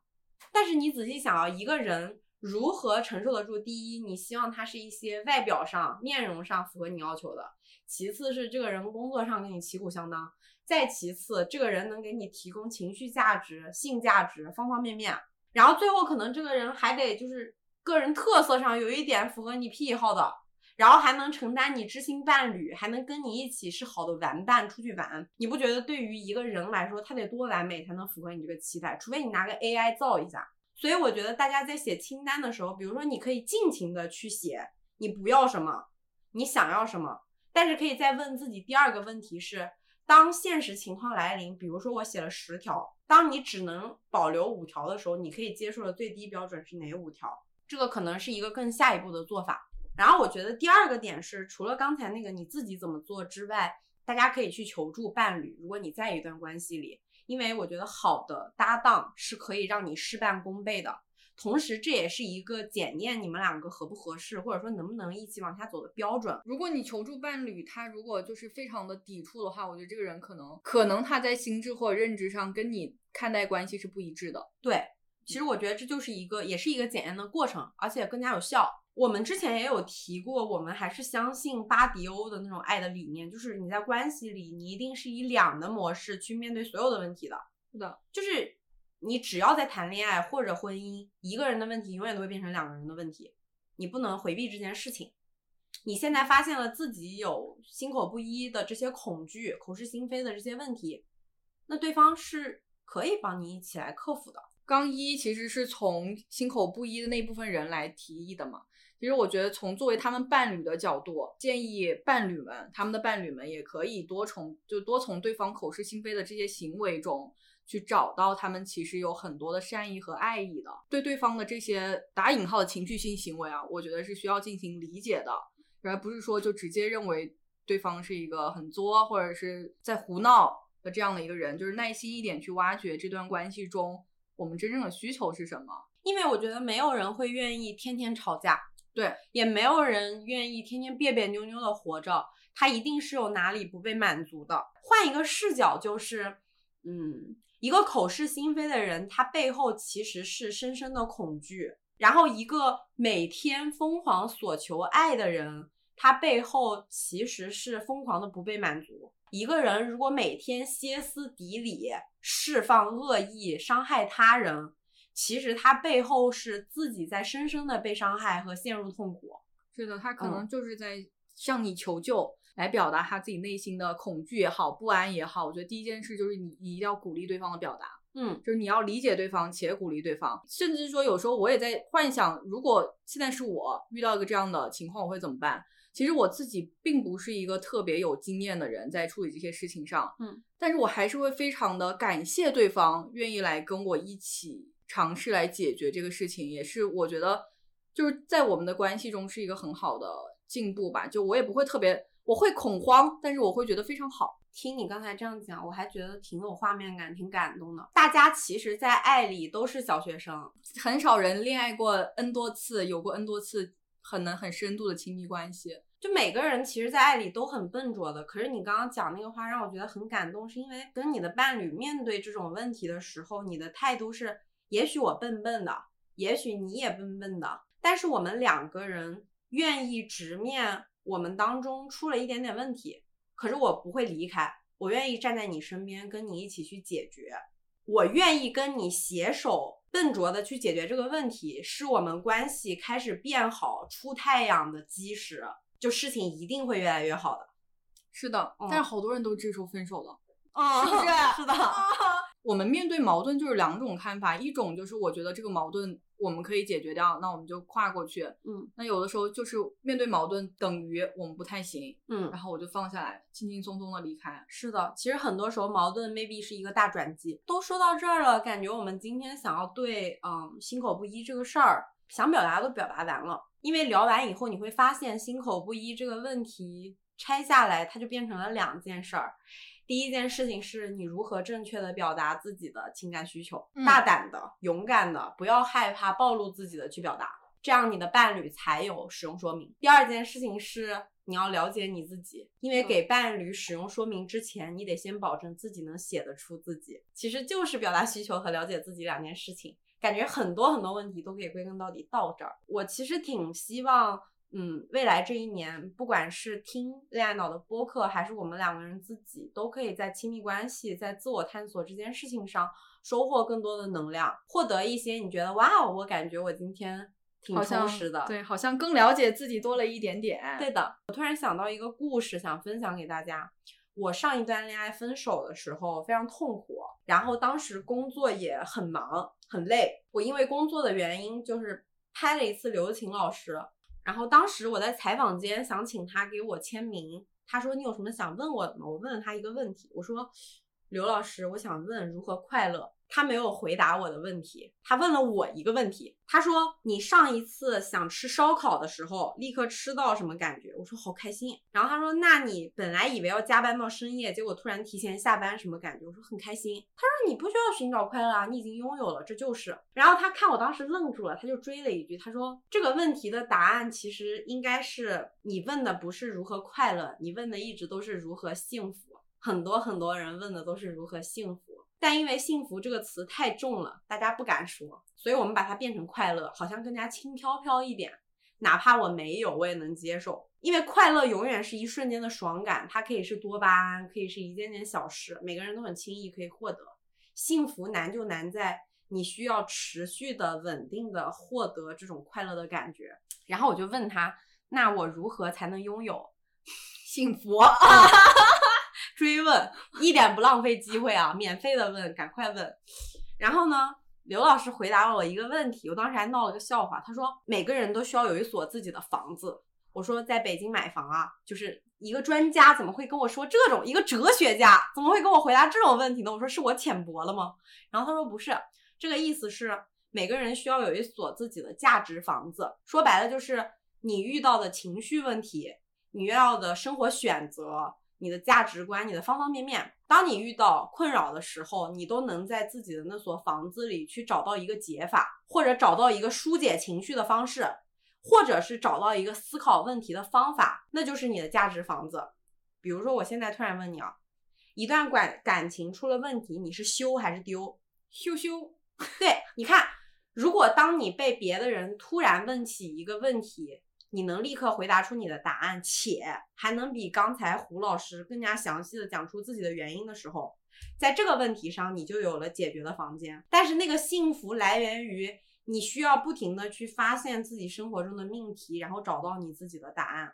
但是你仔细想啊，一个人如何承受得住？第一，你希望他是一些外表上、面容上符合你要求的；其次是这个人工作上跟你旗鼓相当；再其次，这个人能给你提供情绪价值、性价值方方面面。然后最后可能这个人还得就是个人特色上有一点符合你癖好的。然后还能承担你知心伴侣，还能跟你一起是好的玩伴出去玩，你不觉得对于一个人来说，他得多完美才能符合你这个期待？除非你拿个 AI 造一下。所以我觉得大家在写清单的时候，比如说你可以尽情的去写你不要什么，你想要什么，但是可以再问自己第二个问题是：当现实情况来临，比如说我写了十条，当你只能保留五条的时候，你可以接受的最低标准是哪五条？这个可能是一个更下一步的做法。然后我觉得第二个点是，除了刚才那个你自己怎么做之外，大家可以去求助伴侣。如果你在一段关系里，因为我觉得好的搭档是可以让你事半功倍的，同时这也是一个检验你们两个合不合适，或者说能不能一起往下走的标准。如果你求助伴侣，他如果就是非常的抵触的话，我觉得这个人可能可能他在心智或者认知上跟你看待关系是不一致的。对，其实我觉得这就是一个，也是一个检验的过程，而且更加有效。我们之前也有提过，我们还是相信巴迪欧的那种爱的理念，就是你在关系里，你一定是以两的模式去面对所有的问题的。是的，就是你只要在谈恋爱或者婚姻，一个人的问题永远都会变成两个人的问题，你不能回避这件事情。你现在发现了自己有心口不一的这些恐惧、口是心非的这些问题，那对方是可以帮你一起来克服的。刚一其实是从心口不一的那部分人来提议的嘛。其实我觉得，从作为他们伴侣的角度，建议伴侣们，他们的伴侣们也可以多从就多从对方口是心非的这些行为中，去找到他们其实有很多的善意和爱意的。对对方的这些打引号的情绪性行为啊，我觉得是需要进行理解的，而不是说就直接认为对方是一个很作或者是在胡闹的这样的一个人。就是耐心一点去挖掘这段关系中我们真正的需求是什么。因为我觉得没有人会愿意天天吵架。对，也没有人愿意天天别别扭扭的活着，他一定是有哪里不被满足的。换一个视角，就是，嗯，一个口是心非的人，他背后其实是深深的恐惧；然后一个每天疯狂索求爱的人，他背后其实是疯狂的不被满足。一个人如果每天歇斯底里，释放恶意，伤害他人。其实他背后是自己在深深的被伤害和陷入痛苦。是的，他可能就是在向你求救，来表达他自己内心的恐惧也好，不安也好。我觉得第一件事就是你，你一定要鼓励对方的表达。嗯，就是你要理解对方且鼓励对方，甚至说有时候我也在幻想，如果现在是我遇到一个这样的情况，我会怎么办？其实我自己并不是一个特别有经验的人，在处理这些事情上。嗯，但是我还是会非常的感谢对方愿意来跟我一起。尝试来解决这个事情，也是我觉得就是在我们的关系中是一个很好的进步吧。就我也不会特别，我会恐慌，但是我会觉得非常好。听你刚才这样讲，我还觉得挺有画面感，挺感动的。大家其实，在爱里都是小学生，很少人恋爱过 n 多次，有过 n 多次很能很深度的亲密关系。就每个人其实，在爱里都很笨拙的。可是你刚刚讲那个话，让我觉得很感动，是因为跟你的伴侣面对这种问题的时候，你的态度是。也许我笨笨的，也许你也笨笨的，但是我们两个人愿意直面我们当中出了一点点问题，可是我不会离开，我愿意站在你身边，跟你一起去解决，我愿意跟你携手笨拙的去解决这个问题，是我们关系开始变好、出太阳的基石，就事情一定会越来越好的。是的，但是好多人都这时候分手了，是不是？是的。[LAUGHS] 我们面对矛盾就是两种看法，一种就是我觉得这个矛盾我们可以解决掉，那我们就跨过去。嗯，那有的时候就是面对矛盾等于我们不太行。嗯，然后我就放下来，轻轻松松的离开。是的，其实很多时候矛盾 maybe 是一个大转机。都说到这儿了，感觉我们今天想要对嗯心口不一这个事儿想表达都表达完了。因为聊完以后你会发现心口不一这个问题拆下来它就变成了两件事儿。第一件事情是你如何正确的表达自己的情感需求，大胆的、勇敢的，不要害怕暴露自己的去表达，这样你的伴侣才有使用说明。第二件事情是你要了解你自己，因为给伴侣使用说明之前，你得先保证自己能写得出自己。其实就是表达需求和了解自己两件事情。感觉很多很多问题都可以归根到底到这儿。我其实挺希望，嗯，未来这一年，不管是听恋爱脑的播客，还是我们两个人自己，都可以在亲密关系、在自我探索这件事情上收获更多的能量，获得一些你觉得哇哦，我感觉我今天挺充实的，对，好像更了解自己多了一点点。对的，我突然想到一个故事，想分享给大家。我上一段恋爱分手的时候非常痛苦，然后当时工作也很忙很累。我因为工作的原因，就是拍了一次刘琴老师。然后当时我在采访间想请他给我签名，他说你有什么想问我的吗？我问了他一个问题，我说刘老师，我想问如何快乐。他没有回答我的问题，他问了我一个问题。他说：“你上一次想吃烧烤的时候，立刻吃到什么感觉？”我说：“好开心。”然后他说：“那你本来以为要加班到深夜，结果突然提前下班，什么感觉？”我说：“很开心。”他说：“你不需要寻找快乐啊，你已经拥有了，这就是。”然后他看我当时愣住了，他就追了一句：“他说这个问题的答案其实应该是你问的不是如何快乐，你问的一直都是如何幸福。很多很多人问的都是如何幸福。”但因为“幸福”这个词太重了，大家不敢说，所以我们把它变成快乐，好像更加轻飘飘一点。哪怕我没有，我也能接受，因为快乐永远是一瞬间的爽感，它可以是多巴胺，可以是一件件小事，每个人都很轻易可以获得。幸福难就难在你需要持续的、稳定的获得这种快乐的感觉。然后我就问他：“那我如何才能拥有幸福？” [LAUGHS] 追问，一点不浪费机会啊！免费的问，赶快问。然后呢，刘老师回答了我一个问题，我当时还闹了个笑话。他说每个人都需要有一所自己的房子。我说在北京买房啊，就是一个专家怎么会跟我说这种？一个哲学家怎么会跟我回答这种问题呢？我说是我浅薄了吗？然后他说不是，这个意思是每个人需要有一所自己的价值房子。说白了就是你遇到的情绪问题，你遇到的生活选择。你的价值观，你的方方面面，当你遇到困扰的时候，你都能在自己的那所房子里去找到一个解法，或者找到一个疏解情绪的方式，或者是找到一个思考问题的方法，那就是你的价值房子。比如说，我现在突然问你啊，一段感感情出了问题，你是修还是丢？修修。对，你看，如果当你被别的人突然问起一个问题。你能立刻回答出你的答案，且还能比刚才胡老师更加详细的讲出自己的原因的时候，在这个问题上你就有了解决的房间。但是那个幸福来源于你需要不停的去发现自己生活中的命题，然后找到你自己的答案，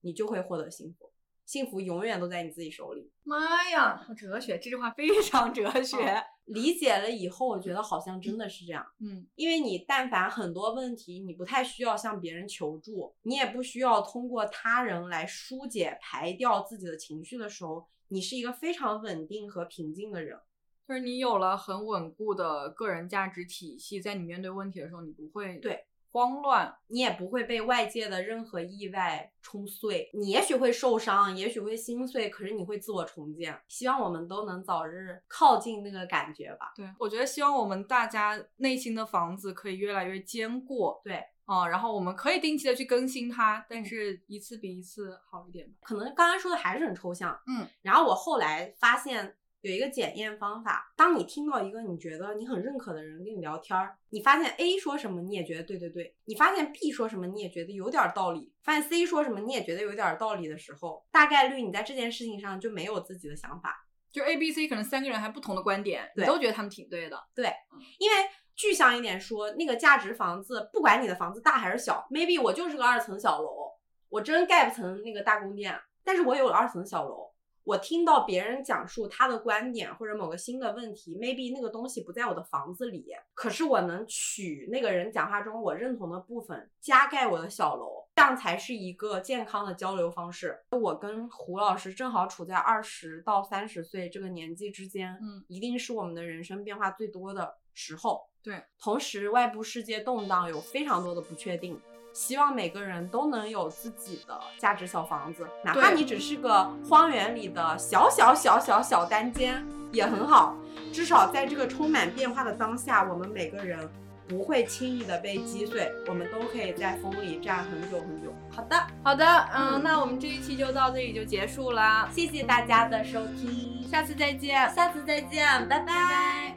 你就会获得幸福。幸福永远都在你自己手里。妈呀，好哲学，这句话非常哲学。理解了以后，我觉得好像真的是这样。嗯，因为你但凡很多问题，你不太需要向别人求助，你也不需要通过他人来疏解、排掉自己的情绪的时候，你是一个非常稳定和平静的人。就是你有了很稳固的个人价值体系，在你面对问题的时候，你不会对。慌乱，你也不会被外界的任何意外冲碎。你也许会受伤，也许会心碎，可是你会自我重建。希望我们都能早日靠近那个感觉吧。对，我觉得希望我们大家内心的房子可以越来越坚固。对，哦，然后我们可以定期的去更新它，但是一次比一次好一点吧。可能刚刚说的还是很抽象。嗯，然后我后来发现。有一个检验方法，当你听到一个你觉得你很认可的人跟你聊天儿，你发现 A 说什么你也觉得对对对，你发现 B 说什么你也觉得有点道理，发现 C 说什么你也觉得有点道理的时候，大概率你在这件事情上就没有自己的想法。就 A、B、C 可能三个人还不同的观点，你都觉得他们挺对的。对，因为具象一点说，那个价值房子，不管你的房子大还是小，maybe 我就是个二层小楼，我真盖不成那个大宫殿，但是我有了二层小楼。我听到别人讲述他的观点或者某个新的问题，maybe 那个东西不在我的房子里，可是我能取那个人讲话中我认同的部分，加盖我的小楼，这样才是一个健康的交流方式。我跟胡老师正好处在二十到三十岁这个年纪之间，嗯，一定是我们的人生变化最多的时候。对，同时外部世界动荡，有非常多的不确定。希望每个人都能有自己的价值小房子，哪怕你只是个荒原里的小小小小小单间也很好。至少在这个充满变化的当下，我们每个人不会轻易的被击碎，我们都可以在风里站很久很久。好的，好的，嗯，那我们这一期就到这里就结束了，谢谢大家的收听，下次再见，下次再见，拜拜。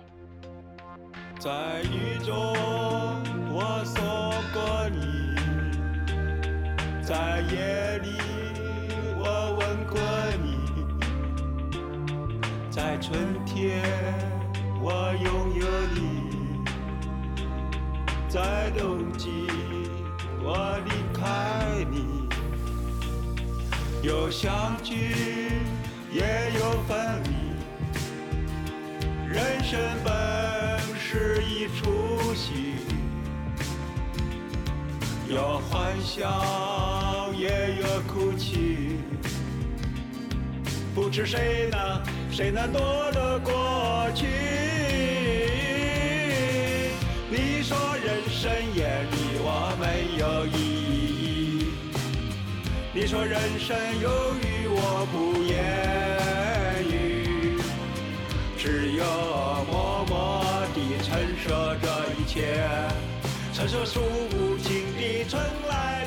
在雨中，我说过你；在夜里，我吻过你；在春天，我拥有你；在冬季，我离开你。有相聚，也有分离，人生本。是一出戏，有欢笑也有哭泣，不知谁能谁能躲得过去。你说人生也离我没有意义，你说人生有雨我不言语，只有默默。承受这一切，传说数不尽的春来。